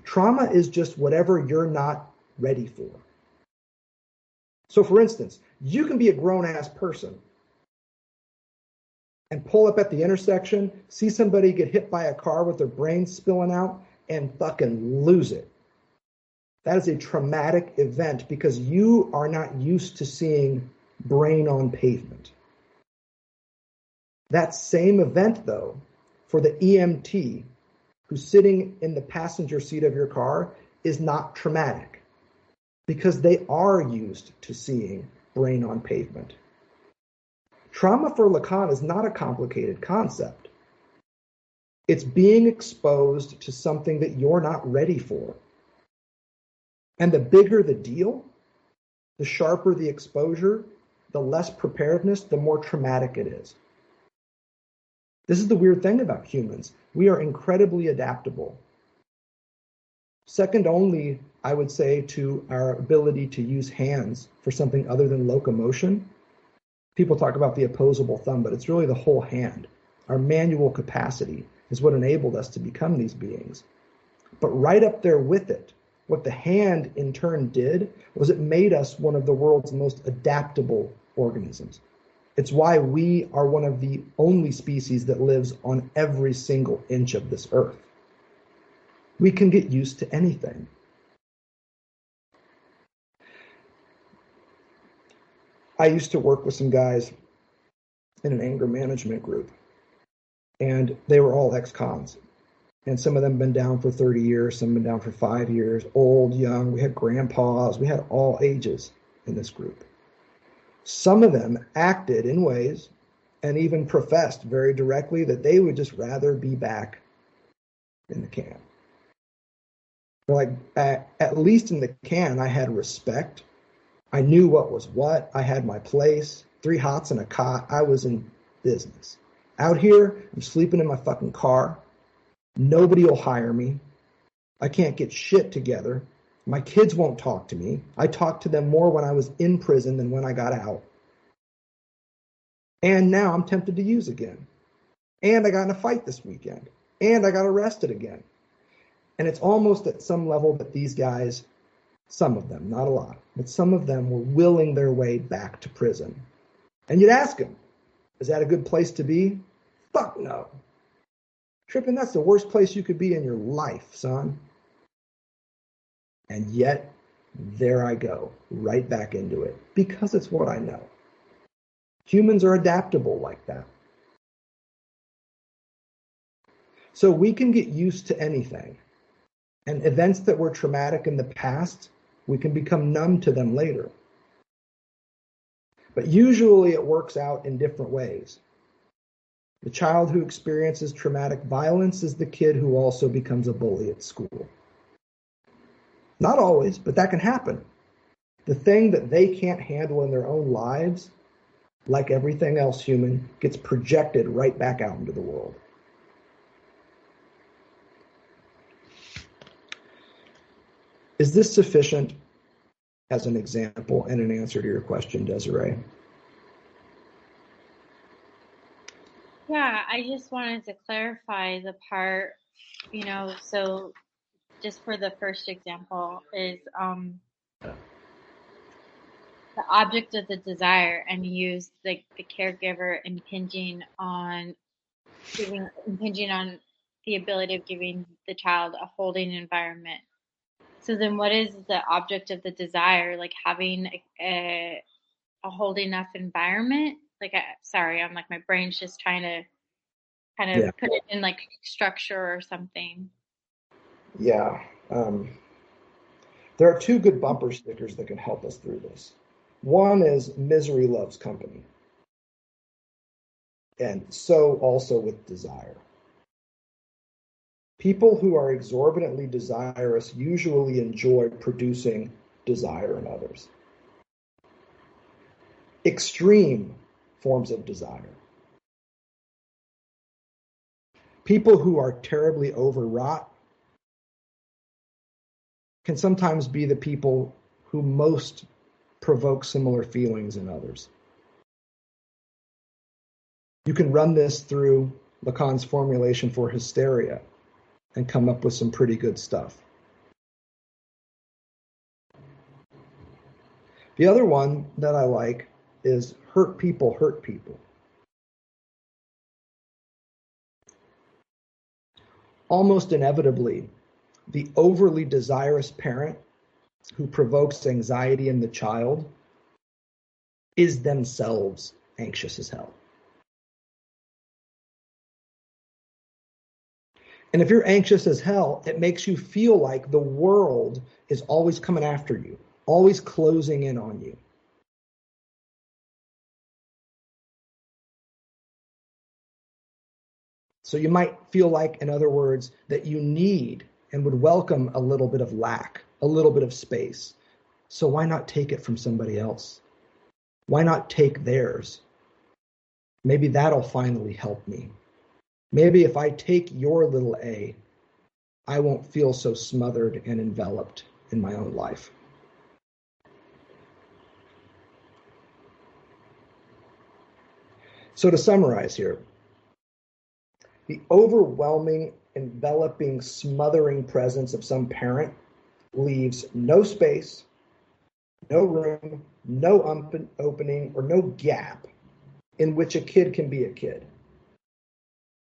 Trauma is just whatever you're not ready for. So, for instance, you can be a grown ass person and pull up at the intersection, see somebody get hit by a car with their brains spilling out, and fucking lose it. That is a traumatic event because you are not used to seeing brain on pavement. That same event, though, for the EMT who's sitting in the passenger seat of your car is not traumatic because they are used to seeing brain on pavement. Trauma for Lacan is not a complicated concept. It's being exposed to something that you're not ready for. And the bigger the deal, the sharper the exposure, the less preparedness, the more traumatic it is. This is the weird thing about humans. We are incredibly adaptable. Second only, I would say, to our ability to use hands for something other than locomotion people talk about the opposable thumb, but it's really the whole hand. Our manual capacity is what enabled us to become these beings. But right up there with it, what the hand in turn did was it made us one of the world's most adaptable organisms. It's why we are one of the only species that lives on every single inch of this earth. We can get used to anything. I used to work with some guys in an anger management group, and they were all ex cons. And some of them been down for 30 years, some been down for five years, old, young. We had grandpas, we had all ages in this group. Some of them acted in ways and even professed very directly that they would just rather be back in the can. like, at, at least in the can, I had respect I knew what was what. I had my place, three hots and a cot. I was in business. Out here, I'm sleeping in my fucking car. Nobody will hire me. I can't get shit together. My kids won't talk to me. I talked to them more when I was in prison than when I got out. And now I'm tempted to use again. And I got in a fight this weekend. And I got arrested again. And it's almost at some level that these guys some of them, not a lot, but some of them were willing their way back to prison. And you'd ask them, is that a good place to be? Fuck no. Tripping, that's the worst place you could be in your life, son. And yet, there I go, right back into it, because it's what I know. Humans are adaptable like that. So we can get used to anything. And events that were traumatic in the past we can become numb to them later. But usually it works out in different ways. The child who experiences traumatic violence is the kid who also becomes a bully at school. Not always, but that can happen. The thing that they can't handle in their own lives, like everything else human, gets projected right back out into the world. Is this sufficient as an example and an answer to your question, Desiree? Yeah, I just wanted to clarify the part, you know, so just for the first example is um the object of the desire and use the, the caregiver impinging on giving impinging on the ability of giving the child a holding environment. So then what is the object of the desire? Like having a, a, a holding enough environment? Like, I, sorry, I'm like, my brain's just trying to kind of Yeah. put it in like structure or something. Yeah. Um, there are two good bumper stickers that can help us through this. One is misery loves company. And so also with desire. People who are exorbitantly desirous usually enjoy producing desire in others. Extreme forms of desire. People who are terribly overwrought can sometimes be the people who most provoke similar feelings in others. You can run this through Lacan's formulation for hysteria and come up with some pretty good stuff. The other one that I like is hurt people hurt people. Almost inevitably, the overly desirous parent who provokes anxiety in the child is themselves anxious as hell. And if you're anxious as hell, it makes you feel like the world is always coming after you, always closing in on you. So you might feel like, in other words, that you need and would welcome a little bit of lack, a little bit of space. So why not take it from somebody else? Why not take theirs? Maybe that'll finally help me. Maybe if I take your little A, I won't feel so smothered and enveloped in my own life. So to summarize here, the overwhelming, enveloping, smothering presence of some parent leaves no space, no room, no opening, or no gap in which a kid can be a kid.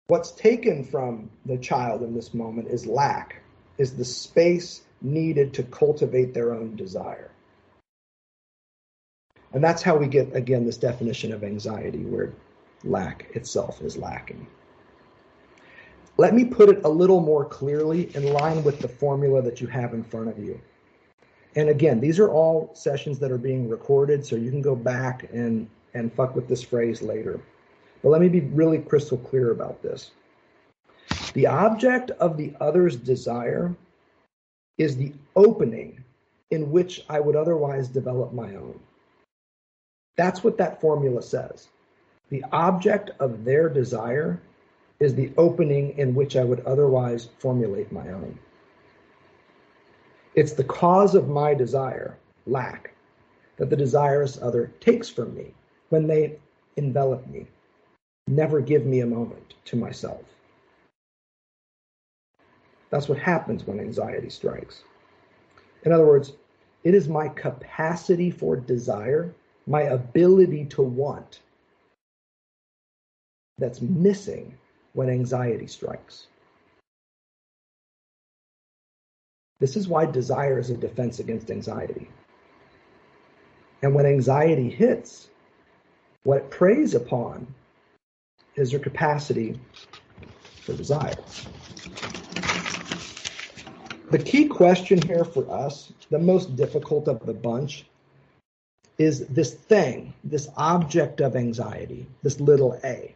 What's taken from the child in this moment is lack, is the space needed to cultivate their own desire. And that's how we get, again, this definition of anxiety, where lack itself is lacking. Let me put it a little more clearly in line with the formula that you have in front of you. And again, these are all sessions that are being recorded, so you can go back and, and fuck with this phrase later. But let me be really crystal clear about this. The object of the other's desire is the opening in which I would otherwise develop my own. That's what that formula says. The object of their desire is the opening in which I would otherwise formulate my own. It's the cause of my desire, lack, that the desirous other takes from me when they envelop me, never give me a moment to myself. That's what happens when anxiety strikes. In other words, it is my capacity for desire, my ability to want, that's missing when anxiety strikes. This is why desire is a defense against anxiety. And when anxiety hits, what it preys upon is your capacity for desire. The key question here for us, the most difficult of the bunch, is this thing, this object of anxiety, this little a.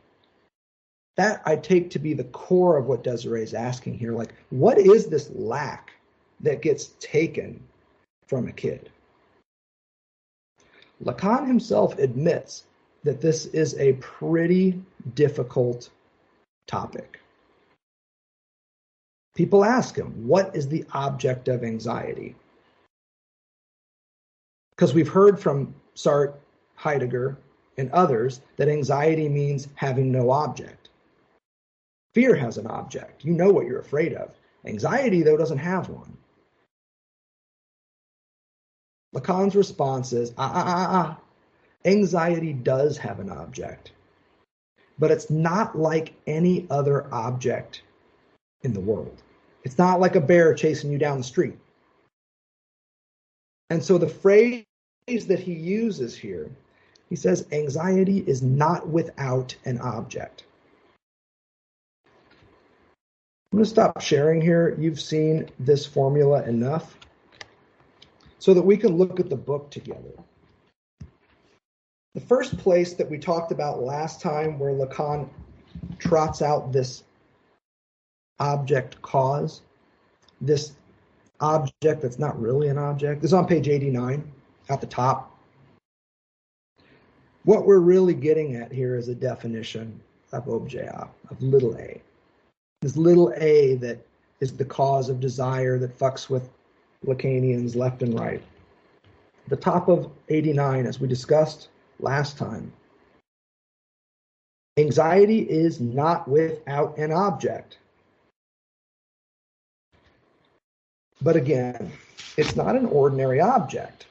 That I take to be the core of what Desiree is asking here. Like, what is this lack that gets taken from a kid? Lacan himself admits that this is a pretty difficult topic. People ask him, what is the object of anxiety? Because we've heard from Sartre, Heidegger, and others that anxiety means having no object. Fear has an object. You know what you're afraid of. Anxiety, though, doesn't have one. Lacan's response is ah, ah, ah, ah. Anxiety does have an object, but it's not like any other object in the world. It's not like a bear chasing you down the street. And so the phrase that he uses here, he says, anxiety is not without an object. I'm going to stop sharing here. You've seen this formula enough so that we can look at the book together. The first place that we talked about last time where Lacan trots out this object cause, this object that's not really an object, is on page 89 at the top. What we're really getting at here is a definition of objet, of little a. This little a that is the cause of desire that fucks with Lacanians left and right. The top of 89, as we discussed, last time. Anxiety is not without an object. But again, it's not an ordinary object.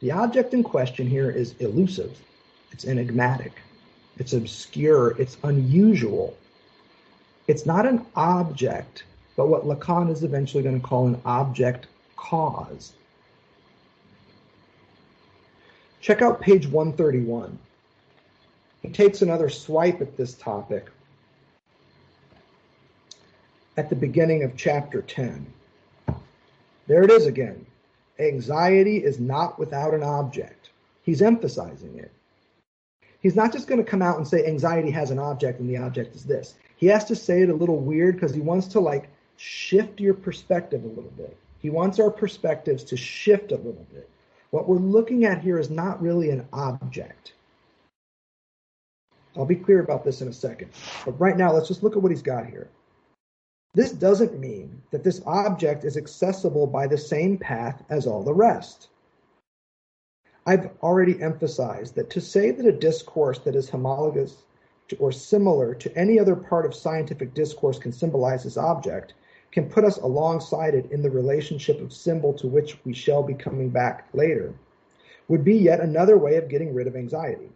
The object in question here is elusive, it's enigmatic, it's obscure, it's unusual. It's not an object, but what Lacan is eventually going to call an object cause. Check out page 131. He takes another swipe at this topic at the beginning of chapter 10. There it is again. Anxiety is not without an object. He's emphasizing it. He's not just going to come out and say anxiety has an object and the object is this. He has to say it a little weird because he wants to like shift your perspective a little bit. He wants our perspectives to shift a little bit. What we're looking at here is not really an object. I'll be clear about this in a second. But right now, let's just look at what he's got here. This doesn't mean that this object is accessible by the same path as all the rest. I've already emphasized that to say that a discourse that is homologous to, or similar to any other part of scientific discourse can symbolize this object can put us alongside it in the relationship of symbol to which we shall be coming back later, would be yet another way of getting rid of anxiety.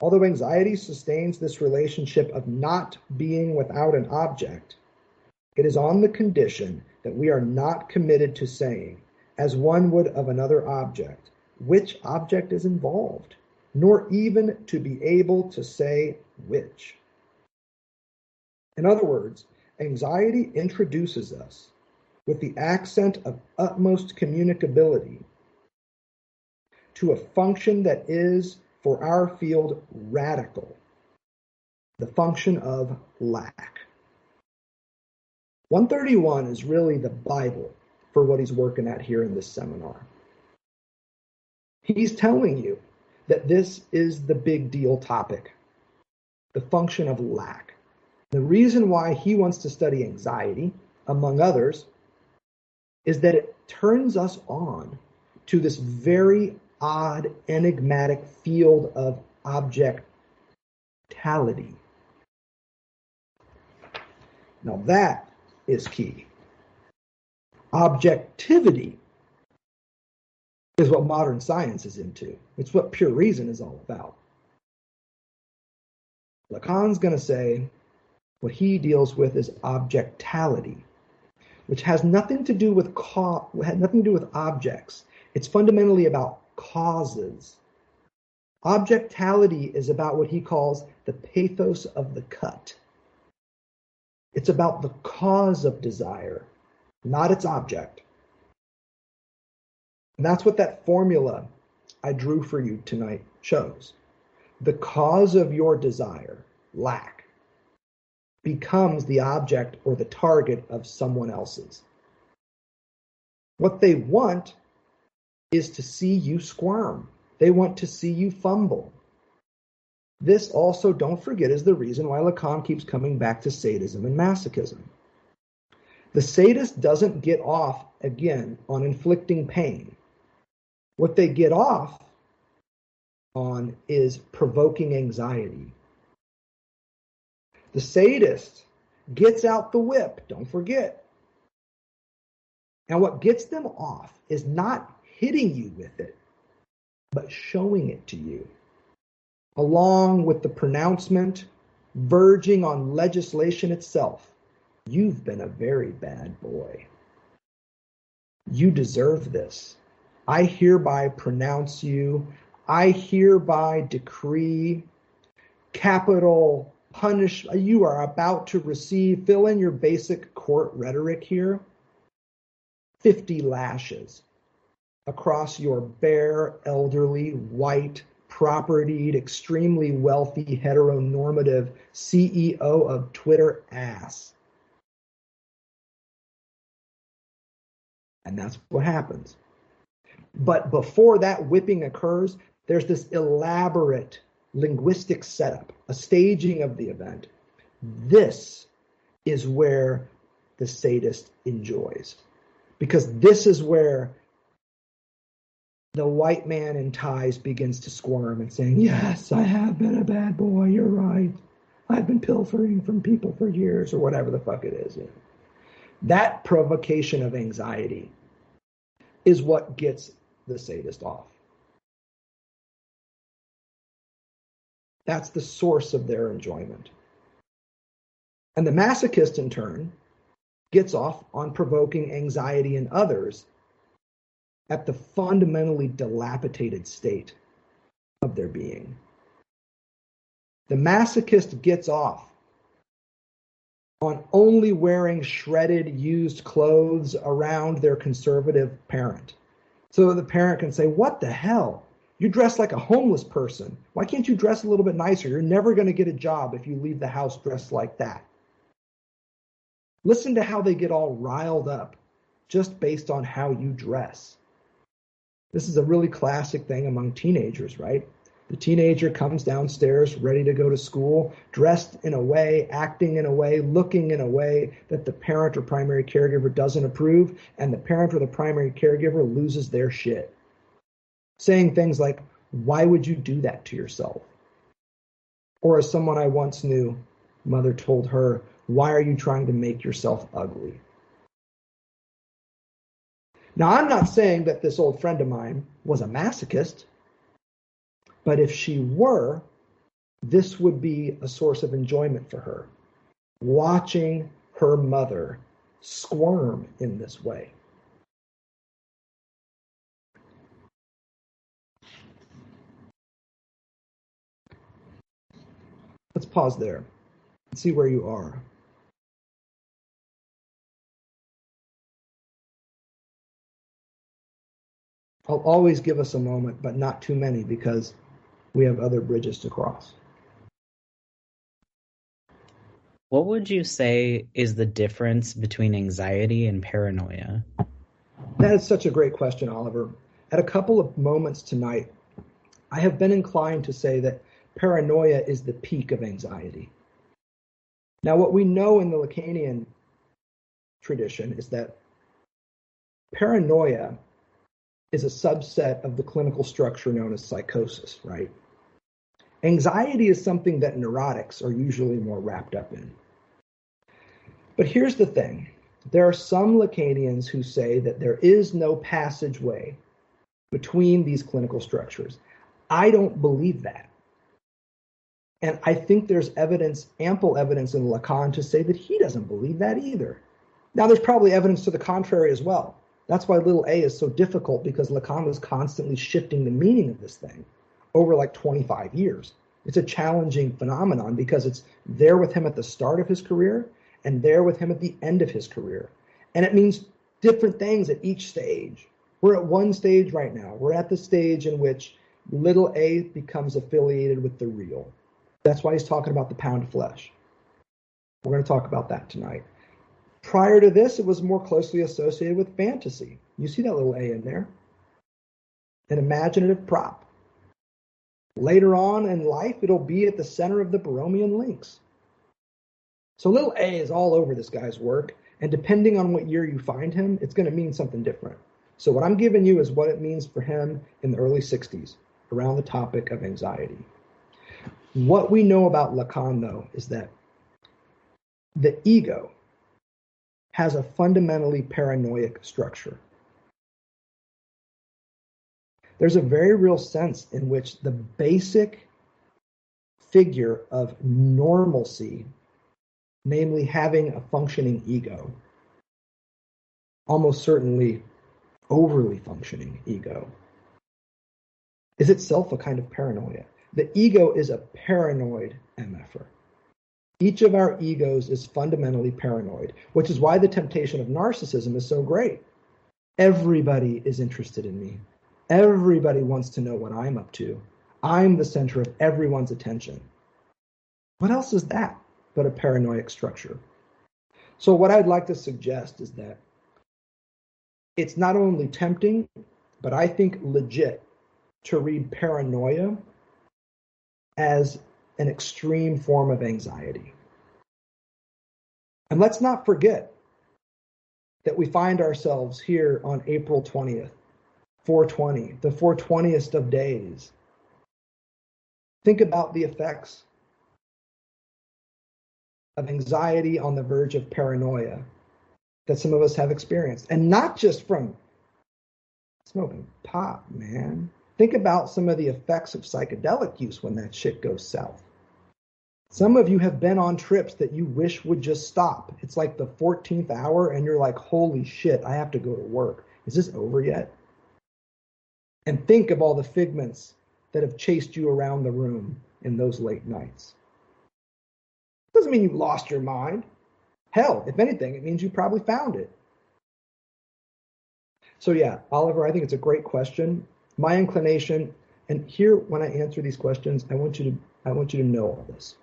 Although anxiety sustains this relationship of not being without an object, it is on the condition that we are not committed to saying, as one would of another object, which object is involved, nor even to be able to say which. In other words, Anxiety introduces us with the accent of utmost communicability to a function that is, for our field, radical the function of lack. 131 is really the Bible for what he's working at here in this seminar. He's telling you that this is the big deal topic the function of lack. The reason why he wants to study anxiety, among others, is that it turns us on to this very odd, enigmatic field of objectality. Now that is key. Objectivity is what modern science is into. It's what pure reason is all about. Lacan's going to say what he deals with is objectality, which has nothing to do with co- had nothing to do with objects. It's fundamentally about causes. Objectality is about what he calls the pathos of the cut. It's about the cause of desire, not its object. And that's what that formula I drew for you tonight shows. The cause of your desire, lack, becomes the object or the target of someone else's. What they want is to see you squirm. They want to see you fumble. This also, don't forget, is the reason why Lacan keeps coming back to sadism and masochism. The sadist doesn't get off, again, on inflicting pain. What they get off on is provoking anxiety, The sadist gets out the whip, don't forget. And what gets them off is not hitting you with it, but showing it to you, along with the pronouncement verging on legislation itself. You've been a very bad boy. You deserve this. I hereby pronounce you. I hereby decree capital punish. You are about to receive, fill in your basic court rhetoric here 50 lashes across your bare, elderly, white, propertied, extremely wealthy, heteronormative CEO of Twitter ass. And that's what happens. But before that whipping occurs, there's this elaborate linguistic setup, a staging of the event. This is where the sadist enjoys. Because this is where the white man in ties begins to squirm and saying, Yes, I have been a bad boy. You're right. I've been pilfering from people for years, or whatever the fuck it is. You know. That provocation of anxiety is what gets the sadist off. That's the source of their enjoyment. And the masochist, in turn, gets off on provoking anxiety in others at the fundamentally dilapidated state of their being. The masochist gets off on only wearing shredded, used clothes around their conservative parent. So the parent can say, What the hell? You dress like a homeless person. Why can't you dress a little bit nicer? You're never going to get a job if you leave the house dressed like that. Listen to how they get all riled up just based on how you dress. This is a really classic thing among teenagers, right? The teenager comes downstairs ready to go to school, dressed in a way, acting in a way, looking in a way that the parent or primary caregiver doesn't approve, and the parent or the primary caregiver loses their shit. Saying things like, Why would you do that to yourself? Or as someone I once knew, mother told her, Why are you trying to make yourself ugly? Now, I'm not saying that this old friend of mine was a masochist. But if she were, this would be a source of enjoyment for her. Watching her mother squirm in this way. Let's pause there and see where you are. I'll always give us a moment, but not too many because we have other bridges to cross. What would you say is the difference between anxiety and paranoia? That is such a great question, Oliver. At a couple of moments tonight, I have been inclined to say that paranoia is the peak of anxiety. Now, what we know in the Lacanian tradition is that paranoia is a subset of the clinical structure known as psychosis, right? Anxiety is something that neurotics are usually more wrapped up in. But here's the thing there are some Lacanians who say that there is no passageway between these clinical structures. I don't believe that. And I think there's evidence, ample evidence in Lacan to say that he doesn't believe that either. Now, there's probably evidence to the contrary as well. That's why little a is so difficult because Lacan was constantly shifting the meaning of this thing over like 25 years. It's a challenging phenomenon because it's there with him at the start of his career and there with him at the end of his career. And it means different things at each stage. We're at one stage right now. We're at the stage in which little a becomes affiliated with the real. That's why he's talking about the pound of flesh. We're going to talk about that tonight. Prior to this, it was more closely associated with fantasy. You see that little a in there. An imaginative prop. Later on in life, it'll be at the center of the Borromean links. So little a is all over this guy's work, and depending on what year you find him, it's going to mean something different. So what I'm giving you is what it means for him in the early 60s around the topic of anxiety. What we know about Lacan, though, is that the ego has a fundamentally paranoid structure. There's a very real sense in which the basic figure of normalcy, namely having a functioning ego, almost certainly overly functioning ego, is itself a kind of paranoia. The ego is a paranoid MFer. Each of our egos is fundamentally paranoid, which is why the temptation of narcissism is so great. Everybody is interested in me. Everybody wants to know what I'm up to. I'm the center of everyone's attention. What else is that but a paranoid structure? So, what I'd like to suggest is that it's not only tempting, but I think legit to read paranoia as an extreme form of anxiety. And let's not forget that we find ourselves here on April 20th, 420, the 420th of days. Think about the effects of anxiety on the verge of paranoia that some of us have experienced. And not just from smoking pot, man. Think about some of the effects of psychedelic use when that shit goes south. Some of you have been on trips that you wish would just stop. It's like the 14th hour, and you're like, holy shit, I have to go to work. Is this over yet? And think of all the figments that have chased you around the room in those late nights. Doesn't mean you lost your mind. Hell, if anything, it means you probably found it. So, yeah, Oliver, I think it's a great question my inclination, and here when I answer these questions, I want you to I want you to know all this.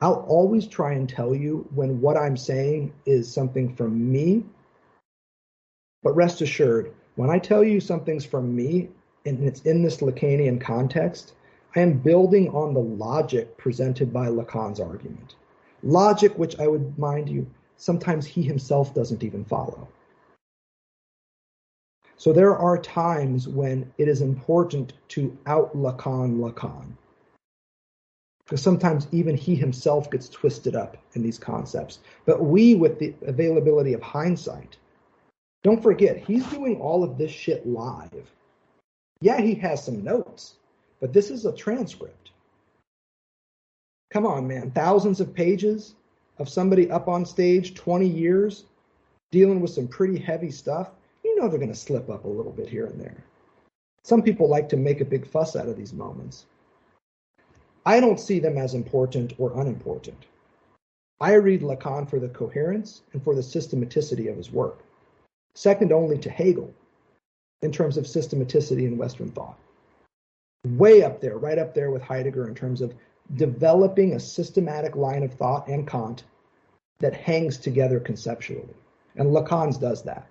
I'll always try and tell you when what I'm saying is something from me. But rest assured, when I tell you something's from me and it's in this Lacanian context, I am building on the logic presented by Lacan's argument. Logic which I would mind you, sometimes he himself doesn't even follow. So there are times when it is important to out Lacan Lacan. Because sometimes even he himself gets twisted up in these concepts. But we, with the availability of hindsight, don't forget, he's doing all of this shit live. Yeah, he has some notes, but this is a transcript. Come on, man. Thousands of pages of somebody up on stage, 20 years, dealing with some pretty heavy stuff you know they're going to slip up a little bit here and there. Some people like to make a big fuss out of these moments. I don't see them as important or unimportant. I read Lacan for the coherence and for the systematicity of his work, second only to Hegel in terms of systematicity in Western thought. Way up there, right up there with Heidegger in terms of developing a systematic line of thought and Kant that hangs together conceptually. And Lacan's does that.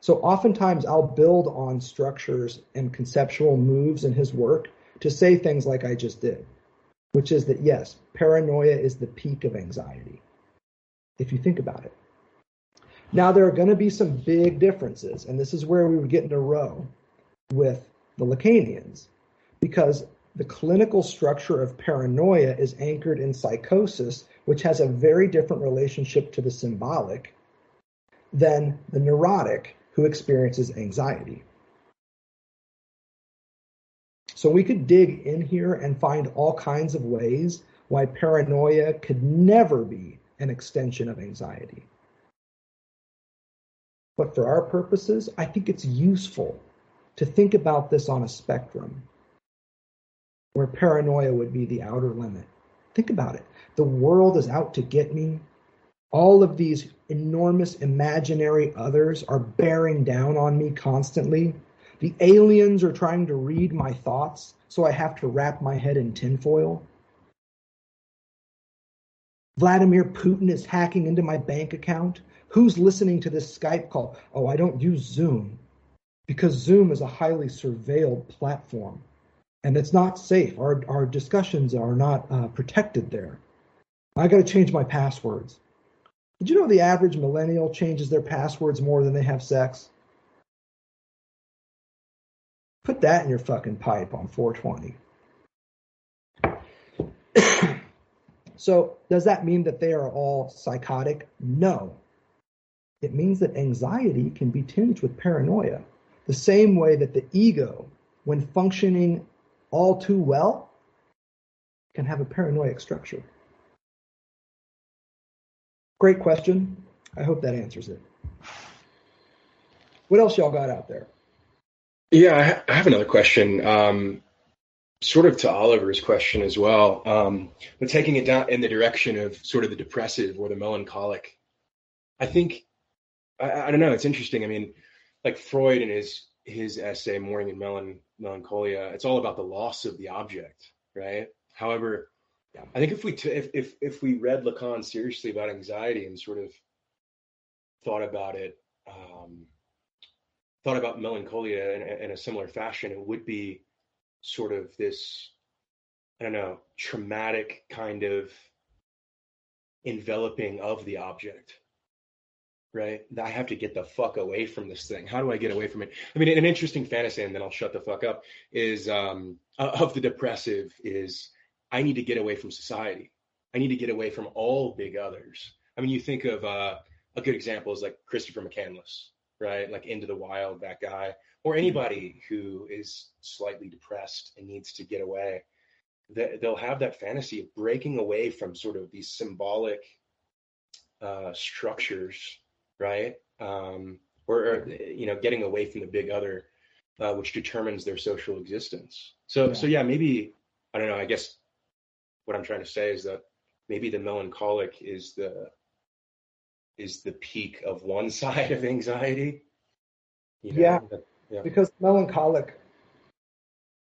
So oftentimes I'll build on structures and conceptual moves in his work to say things like I just did, which is that yes, paranoia is the peak of anxiety, if you think about it. Now, there are going to be some big differences, and this is where we would get in a row with the Lacanians, because the clinical structure of paranoia is anchored in psychosis, which has a very different relationship to the symbolic than the neurotic, who experiences anxiety. So we could dig in here and find all kinds of ways why paranoia could never be an extension of anxiety. But for our purposes, I think it's useful to think about this on a spectrum where paranoia would be the outer limit. Think about it. The world is out to get me all of these enormous imaginary others are bearing down on me constantly. The aliens are trying to read my thoughts, so I have to wrap my head in tinfoil. Vladimir Putin is hacking into my bank account. Who's listening to this Skype call? Oh, I don't use Zoom because Zoom is a highly surveilled platform and it's not safe. Our, our discussions are not uh, protected there. I got to change my passwords. Did you know the average millennial changes their passwords more than they have sex? Put that in your fucking pipe on 420. [COUGHS] So, does that mean that they are all psychotic? No. It means that anxiety can be tinged with paranoia, the same way that the ego, when functioning all too well, can have a paranoid structure. Great question. I hope that answers it. What else y'all got out there? Yeah, I have another question. Um, sort of to Oliver's question as well, um, but taking it down in the direction of sort of the depressive or the melancholic. I think I, I don't know. It's interesting. I mean, like Freud in his his essay "Mourning and Melan- Melancholia," it's all about the loss of the object, right? However, I think if we t- if if if we read Lacan seriously about anxiety and sort of thought about it, um, thought about melancholia in, in a similar fashion, it would be sort of this, I don't know, traumatic kind of enveloping of the object, right? I have to get the fuck away from this thing. How do I get away from it? I mean, an interesting fantasy, and then I'll shut the fuck up, is um, of the depressive is I need to get away from society. I need to get away from all big others. I mean, you think of uh, a good example is like Christopher McCandless, right? Like Into the Wild, that guy, or anybody who is slightly depressed and needs to get away. They'll have that fantasy of breaking away from sort of these symbolic uh, structures, right? Um, or, or, you know, getting away from the big other, uh, which determines their social existence. So, yeah. so yeah, maybe I don't know. I guess what I'm trying to say is that maybe the melancholic is the is the peak of one [LAUGHS] side of anxiety. You know? yeah. yeah, because melancholic,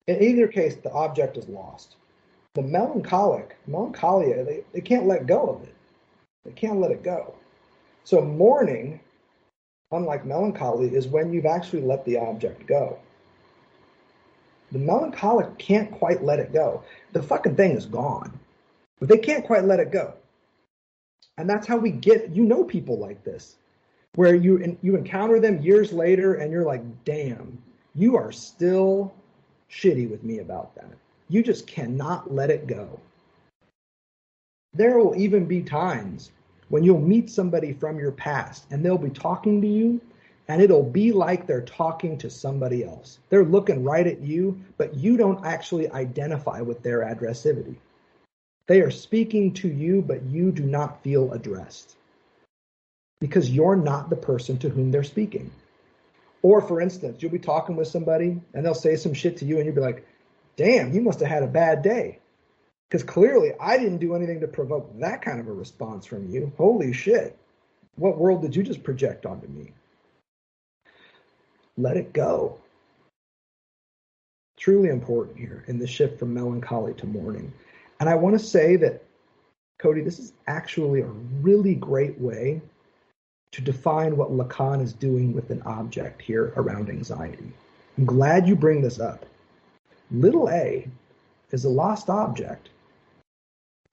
in either case, the object is lost. The melancholic, melancholia, they, they can't let go of it. They can't let it go. So mourning, unlike melancholy, is when you've actually let the object go. The melancholic can't quite let it go. The fucking thing is gone, but they can't quite let it go. And that's how we get, you know, people like this, where you you encounter them years later, and you're like, damn, you are still shitty with me about that. You just cannot let it go. There will even be times when you'll meet somebody from your past, and they'll be talking to you, and it'll be like they're talking to somebody else. They're looking right at you, but you don't actually identify with their aggressivity. They are speaking to you, but you do not feel addressed because you're not the person to whom they're speaking. Or, for instance, you'll be talking with somebody and they'll say some shit to you, and you'll be like, damn, you must have had a bad day. Because clearly, I didn't do anything to provoke that kind of a response from you. Holy shit. What world did you just project onto me? Let it go. Truly important here in the shift from melancholy to mourning. And I want to say that, Cody, this is actually a really great way to define what Lacan is doing with an object here around anxiety. I'm glad you bring this up. Little a is a lost object.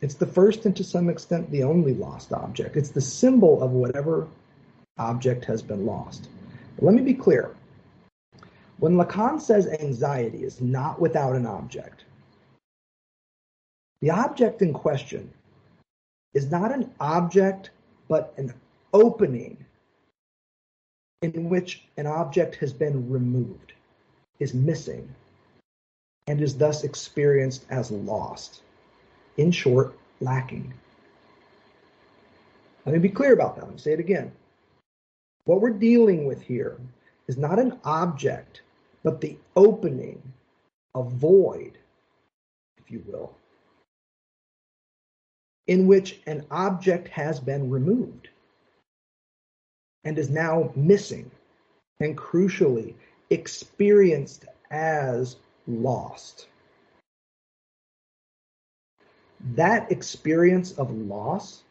It's the first and to some extent the only lost object. It's the symbol of whatever object has been lost. But let me be clear. When Lacan says anxiety is not without an object, the object in question is not an object, but an opening in which an object has been removed, is missing, and is thus experienced as lost. In short, lacking. Let me be clear about that. Let me say it again. What we're dealing with here is not an object, but the opening, a void, if you will, in which an object has been removed and is now missing and crucially experienced as lost. That experience of loss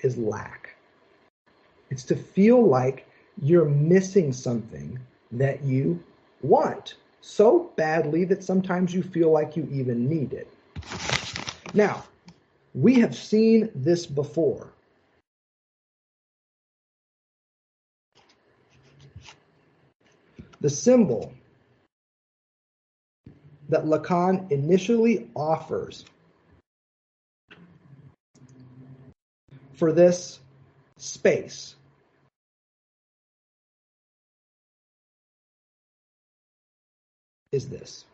is lack. It's to feel like you're missing something that you want so badly that sometimes you feel like you even need it. Now, we have seen this before. The symbol that Lacan initially offers for this space is this.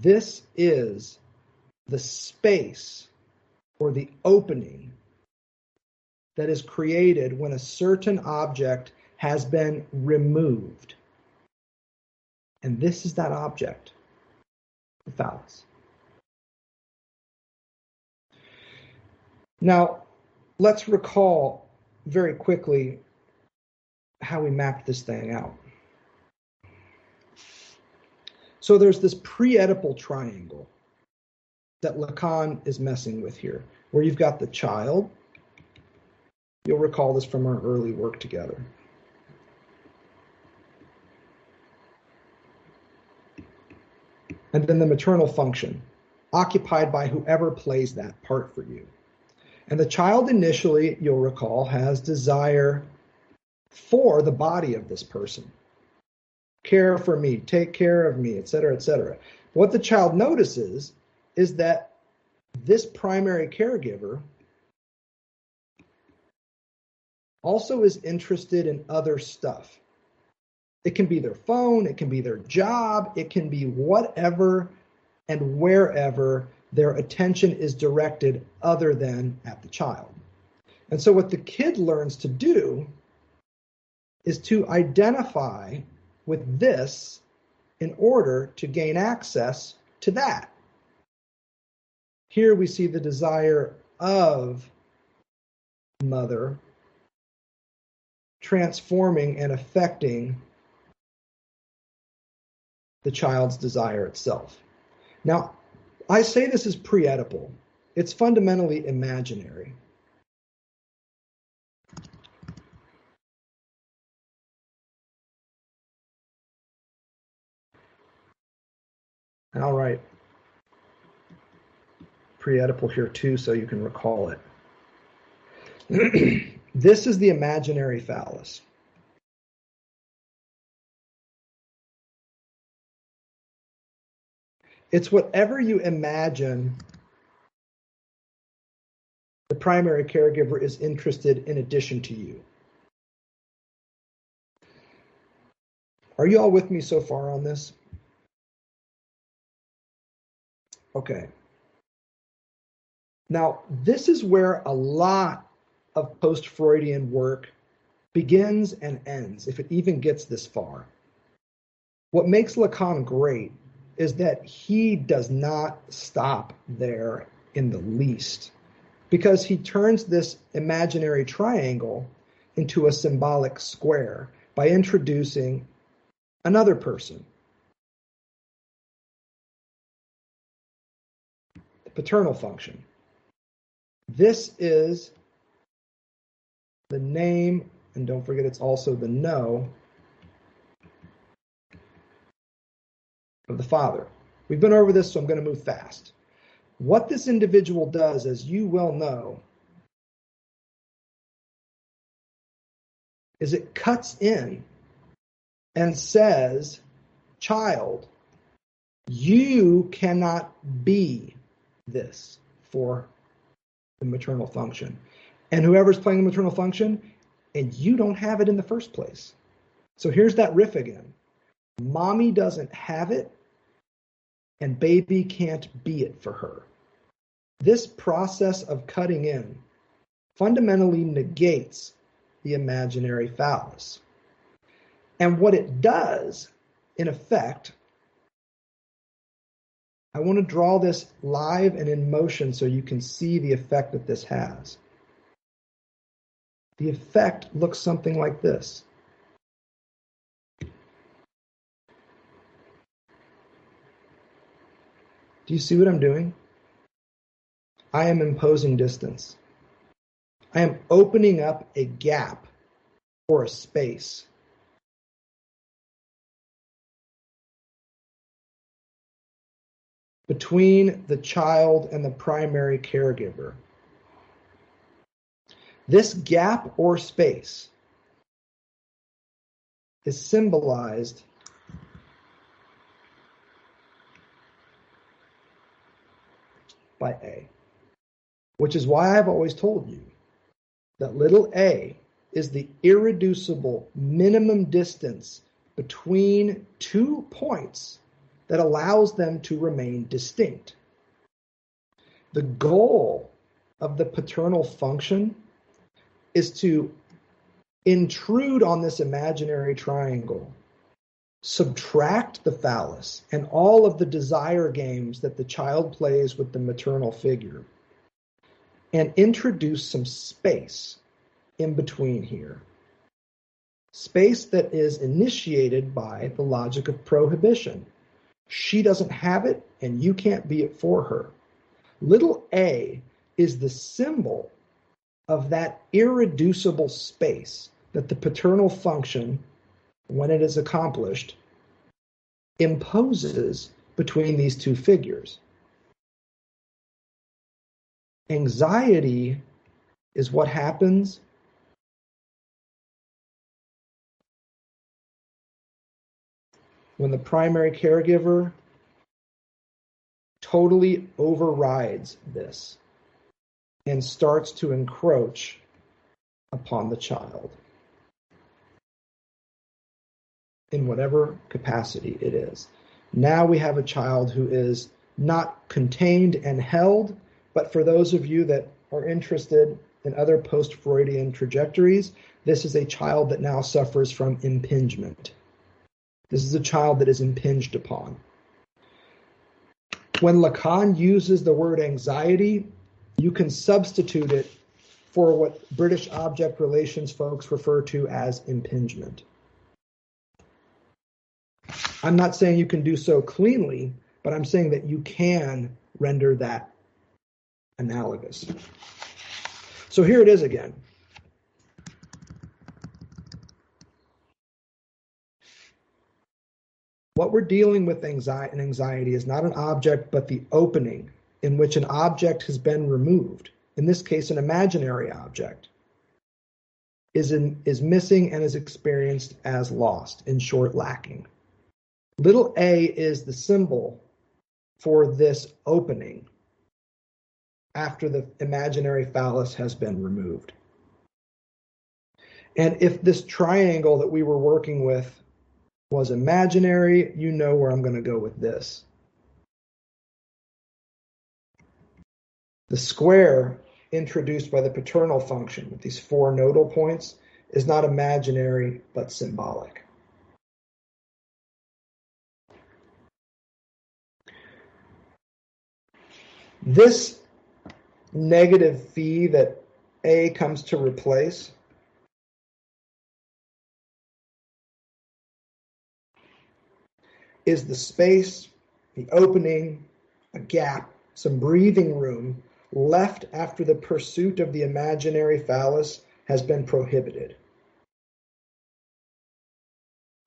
This is the space or the opening that is created when a certain object has been removed. And this is that object, the phallus. Now, let's recall very quickly how we mapped this thing out. So there's this pre-Oedipal triangle that Lacan is messing with here, where you've got the child. You'll recall this from our early work together. And then the maternal function, occupied by whoever plays that part for you. And the child initially, you'll recall, has desire for the body of this person. Care for me, take care of me, etc., etc. What the child notices is that this primary caregiver also is interested in other stuff. It can be their phone, it can be their job, it can be whatever and wherever their attention is directed other than at the child. And so, what the kid learns to do is to identify with this in order to gain access to that. Here we see the desire of mother transforming and affecting the child's desire itself. Now, I say this is pre Oedipal. It's fundamentally imaginary. All right. Pre Oedipal here too, so you can recall it. [CLEARS THROAT] this is the imaginary phallus. It's whatever you imagine the primary caregiver is interested in addition to you. Are you all with me so far on this? Okay. Now, this is where a lot of post Freudian work begins and ends, if it even gets this far. What makes Lacan great is that he does not stop there in the least because he turns this imaginary triangle into a symbolic square by introducing another person. The paternal function. This is the name, and don't forget it's also the no of the Father. We've been over this, so I'm going to move fast. What this individual does, as you well know, is it cuts in and says, Child, you cannot be this for the maternal function. And whoever's playing the maternal function, and you don't have it in the first place. So here's that riff again. Mommy doesn't have it, and baby can't be it for her. This process of cutting in fundamentally negates the imaginary phallus. And what it does, in effect, I want to draw this live and in motion so you can see the effect that this has. The effect looks something like this. Do you see what I'm doing? I am imposing distance. I am opening up a gap or a space. Between the child and the primary caregiver. This gap or space is symbolized by A. which is why I've always told you that little a is the irreducible minimum distance between two points that allows them to remain distinct. The goal of the paternal function is to intrude on this imaginary triangle, subtract the phallus and all of the desire games that the child plays with the maternal figure, and introduce some space in between here. Space that is initiated by the logic of prohibition. She doesn't have it, and you can't be it for her. Little a is the symbol of that irreducible space that the paternal function, when it is accomplished, imposes between these two figures. Anxiety is what happens when the primary caregiver totally overrides this and starts to encroach upon the child in whatever capacity it is. Now we have a child who is not contained and held, but for those of you that are interested in other post Freudian trajectories, this is a child that now suffers from impingement. This is a child that is impinged upon. When Lacan uses the word anxiety, you can substitute it for what British object relations folks refer to as impingement. I'm not saying you can do so cleanly, but I'm saying that you can render that analogous. So here it is again. What we're dealing with anxiety, and anxiety is not an object, but the opening in which an object has been removed. In this case, an imaginary object is in, is missing and is experienced as lost. In short, lacking. Little a is the symbol for this opening after the imaginary phallus has been removed. And if this triangle that we were working with was imaginary, you know where I'm going to go with this. The square introduced by the paternal function with these four nodal points is not imaginary but symbolic. This negative phi that A comes to replace is the space, the opening, a gap, some breathing room left after the pursuit of the imaginary phallus has been prohibited.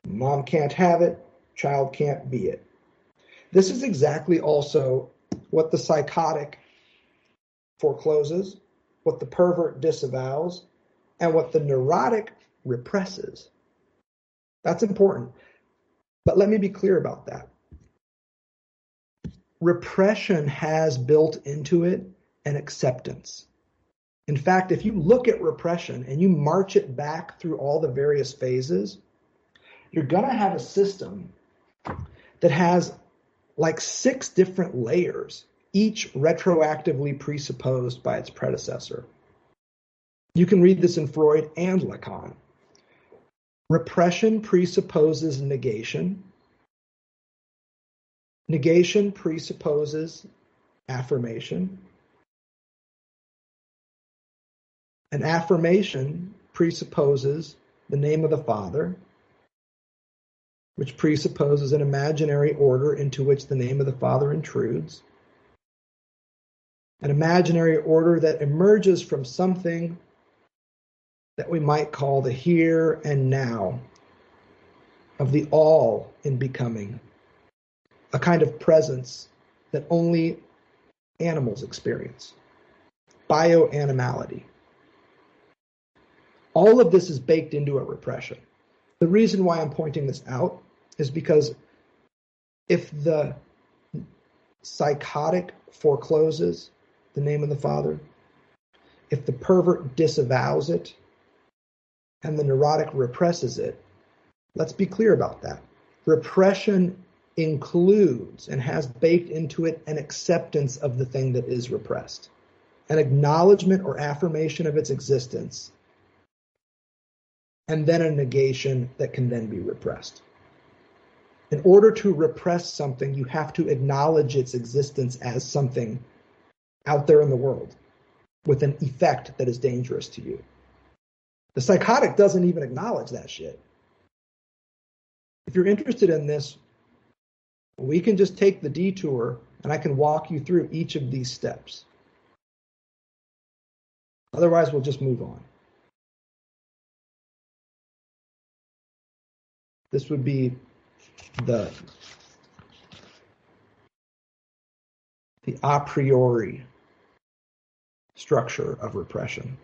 Mom can't have it, child can't be it. This is exactly also what the psychotic forecloses, what the pervert disavows, and what the neurotic represses. That's important. But let me be clear about that. Repression has built into it an acceptance. In fact, if you look at repression and you march it back through all the various phases, you're going to have a system that has like six different layers, each retroactively presupposed by its predecessor. You can read this in Freud and Lacan. Repression presupposes negation. Negation presupposes affirmation. An affirmation presupposes the name of the Father, which presupposes an imaginary order into which the name of the Father intrudes. An imaginary order that emerges from something that we might call the here and now of the all in becoming, a kind of presence that only animals experience, bioanimality. All of this is baked into a repression. The reason why I'm pointing this out is because if the psychotic forecloses the name of the Father, if the pervert disavows it and the neurotic represses it, let's be clear about that. Repression includes and has baked into it an acceptance of the thing that is repressed, an acknowledgement or affirmation of its existence, and then a negation that can then be repressed. In order to repress something, you have to acknowledge its existence as something out there in the world with an effect that is dangerous to you. The psychotic doesn't even acknowledge that shit. If you're interested in this, we can just take the detour and I can walk you through each of these steps. Otherwise, we'll just move on. This would be the the a priori structure of repression.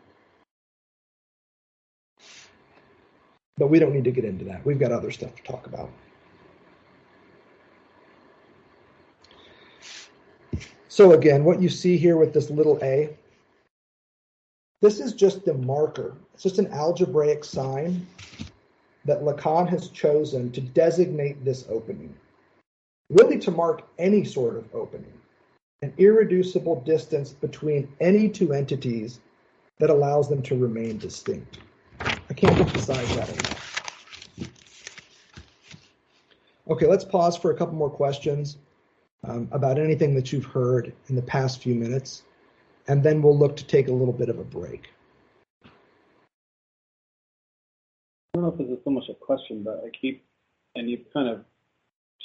But we don't need to get into that. We've got other stuff to talk about. So again, what you see here with this little a, this is just the marker. It's just an algebraic sign that Lacan has chosen to designate this opening, really to mark any sort of opening, an irreducible distance between any two entities that allows them to remain distinct. I can't emphasize that enough. Okay, let's pause for a couple more questions um, about anything that you've heard in the past few minutes, and then we'll look to take a little bit of a break. Don't know if this is so much a question, but I keep, and you've kind of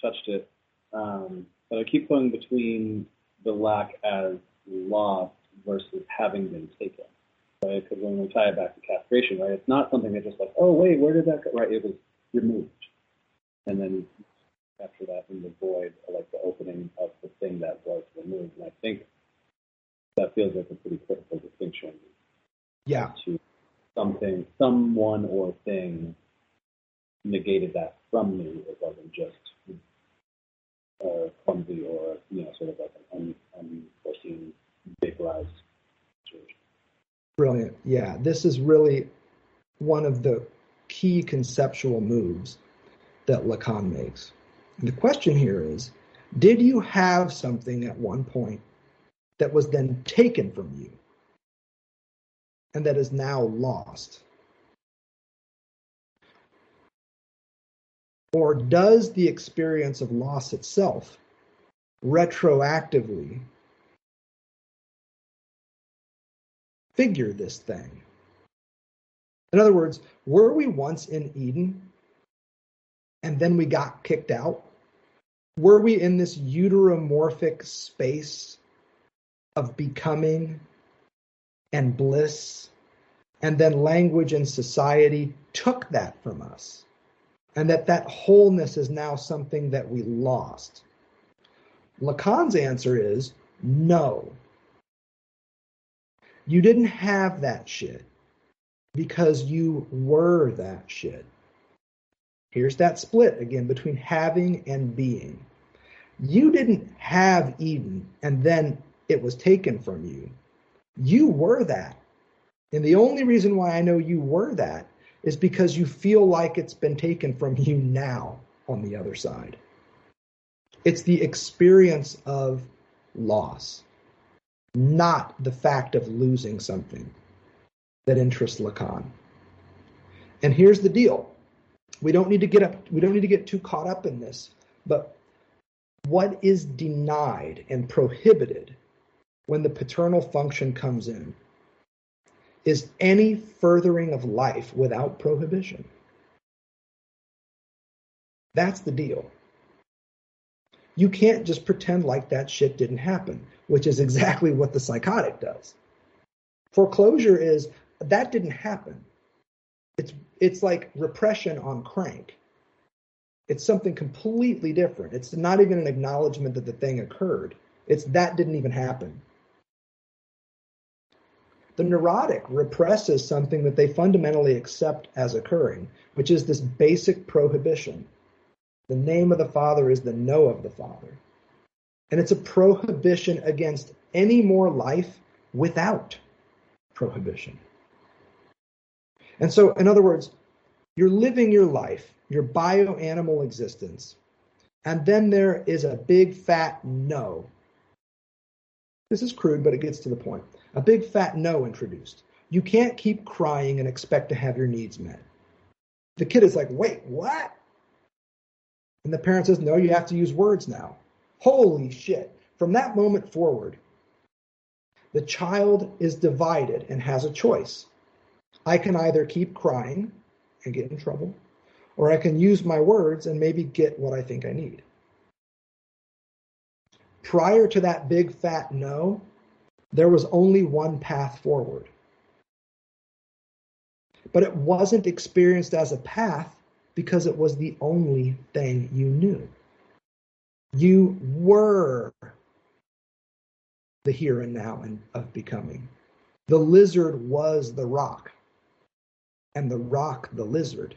touched it, um, but I keep going between the lack as lost versus having been taken. Right? Because when we tie it back to castration, right, it's not something that just like, oh wait, where did that go? Right, it was removed, and then capture that in the void, like the opening of the thing that was removed. And I think that feels like a pretty critical distinction. Yeah. To something, someone or thing negated that from me. It wasn't just uh, clumsy or you know sort of like an un, unforeseen big rise. Brilliant. Yeah, this is really one of the key conceptual moves that Lacan makes. And the question here is Did you have something at one point that was then taken from you and that is now lost? Or does the experience of loss itself retroactively figure this thing? In other words, were we once in Eden and then we got kicked out? were we in this uteromorphic space of becoming and bliss, and then language and society took that from us, and that that wholeness is now something that we lost? Lacan's answer is no. You didn't have that shit because you were that shit. Here's that split again between having and being. You didn't have Eden and then it was taken from you. You were that. And the only reason why I know you were that is because you feel like it's been taken from you now on the other side. It's the experience of loss, not the fact of losing something that interests Lacan. And here's the deal we don't need to get up we don't need to get too caught up in this but what is denied and prohibited when the paternal function comes in is any furthering of life without prohibition that's the deal you can't just pretend like that shit didn't happen which is exactly what the psychotic does foreclosure is that didn't happen it's it's like repression on crank. It's something completely different. It's not even an acknowledgement that the thing occurred. It's that didn't even happen. The neurotic represses something that they fundamentally accept as occurring, which is this basic prohibition. The name of the Father is the no of the Father. And it's a prohibition against any more life without prohibition. And so, in other words, you're living your life, your bio-animal existence, and then there is a big fat no. This is crude, but it gets to the point. A big fat no introduced. You can't keep crying and expect to have your needs met. The kid is like, wait, what? And the parent says, no, you have to use words now. Holy shit. From that moment forward, the child is divided and has a choice. I can either keep crying and get in trouble, or I can use my words and maybe get what I think I need. Prior to that big fat no, there was only one path forward. But it wasn't experienced as a path because it was the only thing you knew. You were the here and now of becoming. The lizard was the rock, and the rock the lizard.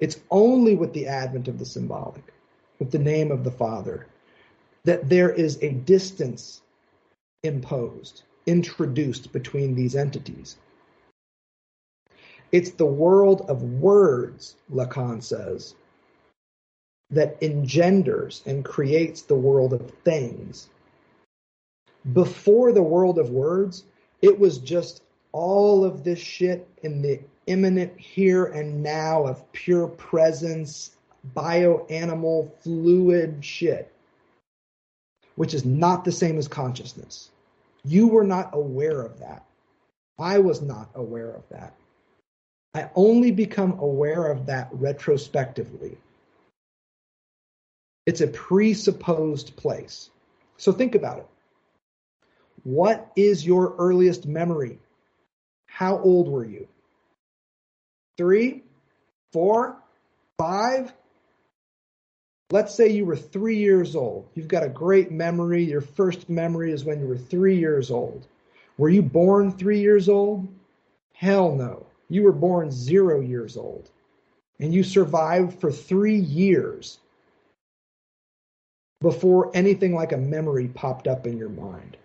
It's only with the advent of the symbolic, with the name of the Father, that there is a distance imposed, introduced between these entities. It's the world of words, Lacan says, that engenders and creates the world of things. Before the world of words, it was just all of this shit in the immanent here and now of pure presence, bioanimal, fluid shit, which is not the same as consciousness. You were not aware of that. I was not aware of that. I only become aware of that retrospectively. It's a presupposed place. So think about it. What is your earliest memory? How old were you? Three? Four? Five? Let's say you were three years old. You've got a great memory. Your first memory is when you were three years old. Were you born three years old? Hell no. You were born zero years old. And you survived for three years before anything like a memory popped up in your mind.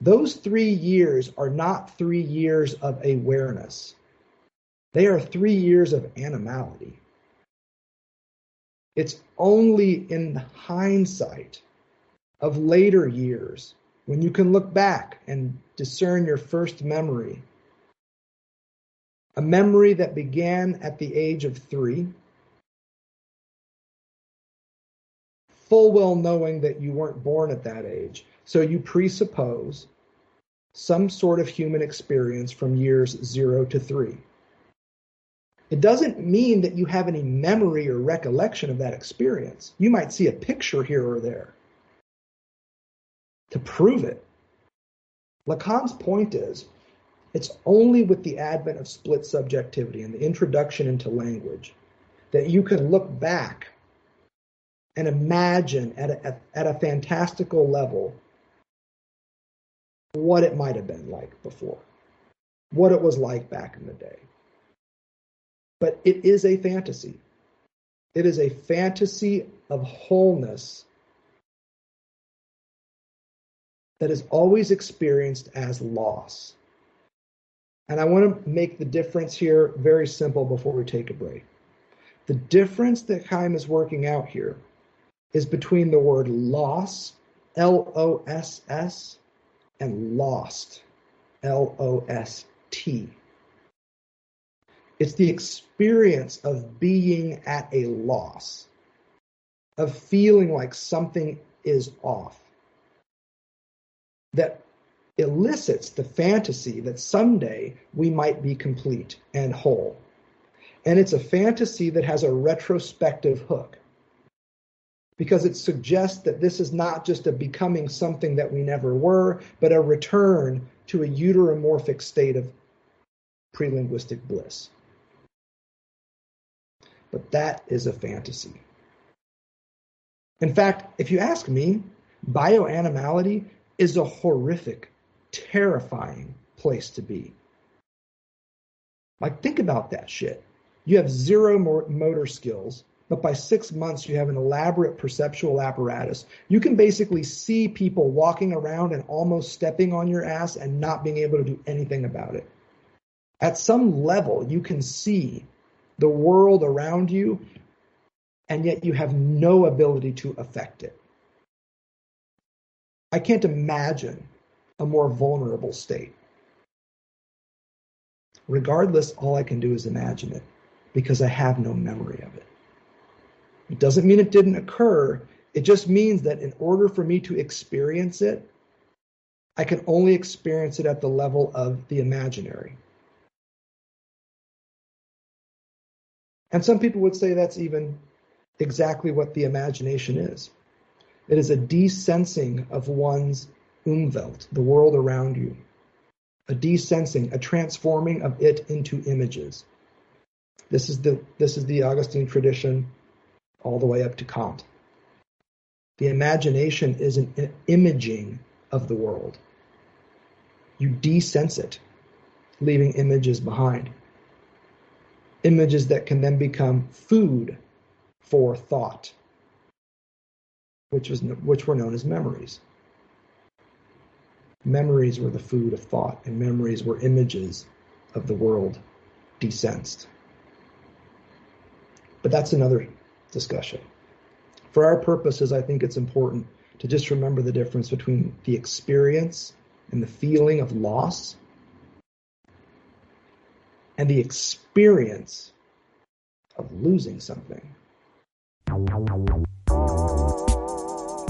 Those three years are not three years of awareness. They are three years of animality. It's only in hindsight of later years when you can look back and discern your first memory. A memory that began at the age of three, full well knowing that you weren't born at that age. So you presuppose some sort of human experience from years zero to three. It doesn't mean that you have any memory or recollection of that experience. You might see a picture here or there to prove it. Lacan's point is it's only with the advent of split subjectivity and the introduction into language that you can look back and imagine at a, at a fantastical level what it might have been like before, what it was like back in the day. But it is a fantasy. It is a fantasy of wholeness that is always experienced as loss. And I want to make the difference here very simple before we take a break. The difference that Chaim is working out here is between the word loss, L O S S, and lost, L O S T. It's the experience of being at a loss, of feeling like something is off, that elicits the fantasy that someday we might be complete and whole. And it's a fantasy that has a retrospective hook because it suggests that this is not just a becoming something that we never were, but a return to a uteromorphic state of prelinguistic bliss. But that is a fantasy. In fact, if you ask me, bioanimality is a horrific, terrifying place to be. Like, think about that shit. You have zero motor skills but by six months, you have an elaborate perceptual apparatus. You can basically see people walking around and almost stepping on your ass and not being able to do anything about it. At some level, you can see the world around you, and yet you have no ability to affect it. I can't imagine a more vulnerable state. Regardless, all I can do is imagine it because I have no memory of it. It doesn't mean it didn't occur. It just means that in order for me to experience it, I can only experience it at the level of the imaginary. And some people would say that's even exactly what the imagination is. It is a desensing of one's umwelt, the world around you. A desensing, a transforming of it into images. This is the this is the Augustine tradition all the way up to Kant. The imagination is an imaging of the world. You desense it, leaving images behind. Images that can then become food for thought, which, was, which were known as memories. Memories were the food of thought, and memories were images of the world desensed. But that's another discussion. For our purposes, I think it's important to just remember the difference between the experience and the feeling of loss and the experience of losing something.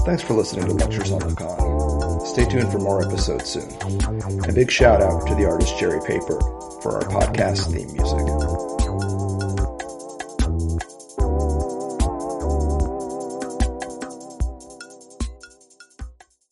Thanks for listening to Lectures on Lacan. Stay tuned for more episodes soon. A big shout out to the artist Jerry Paper for our podcast theme music.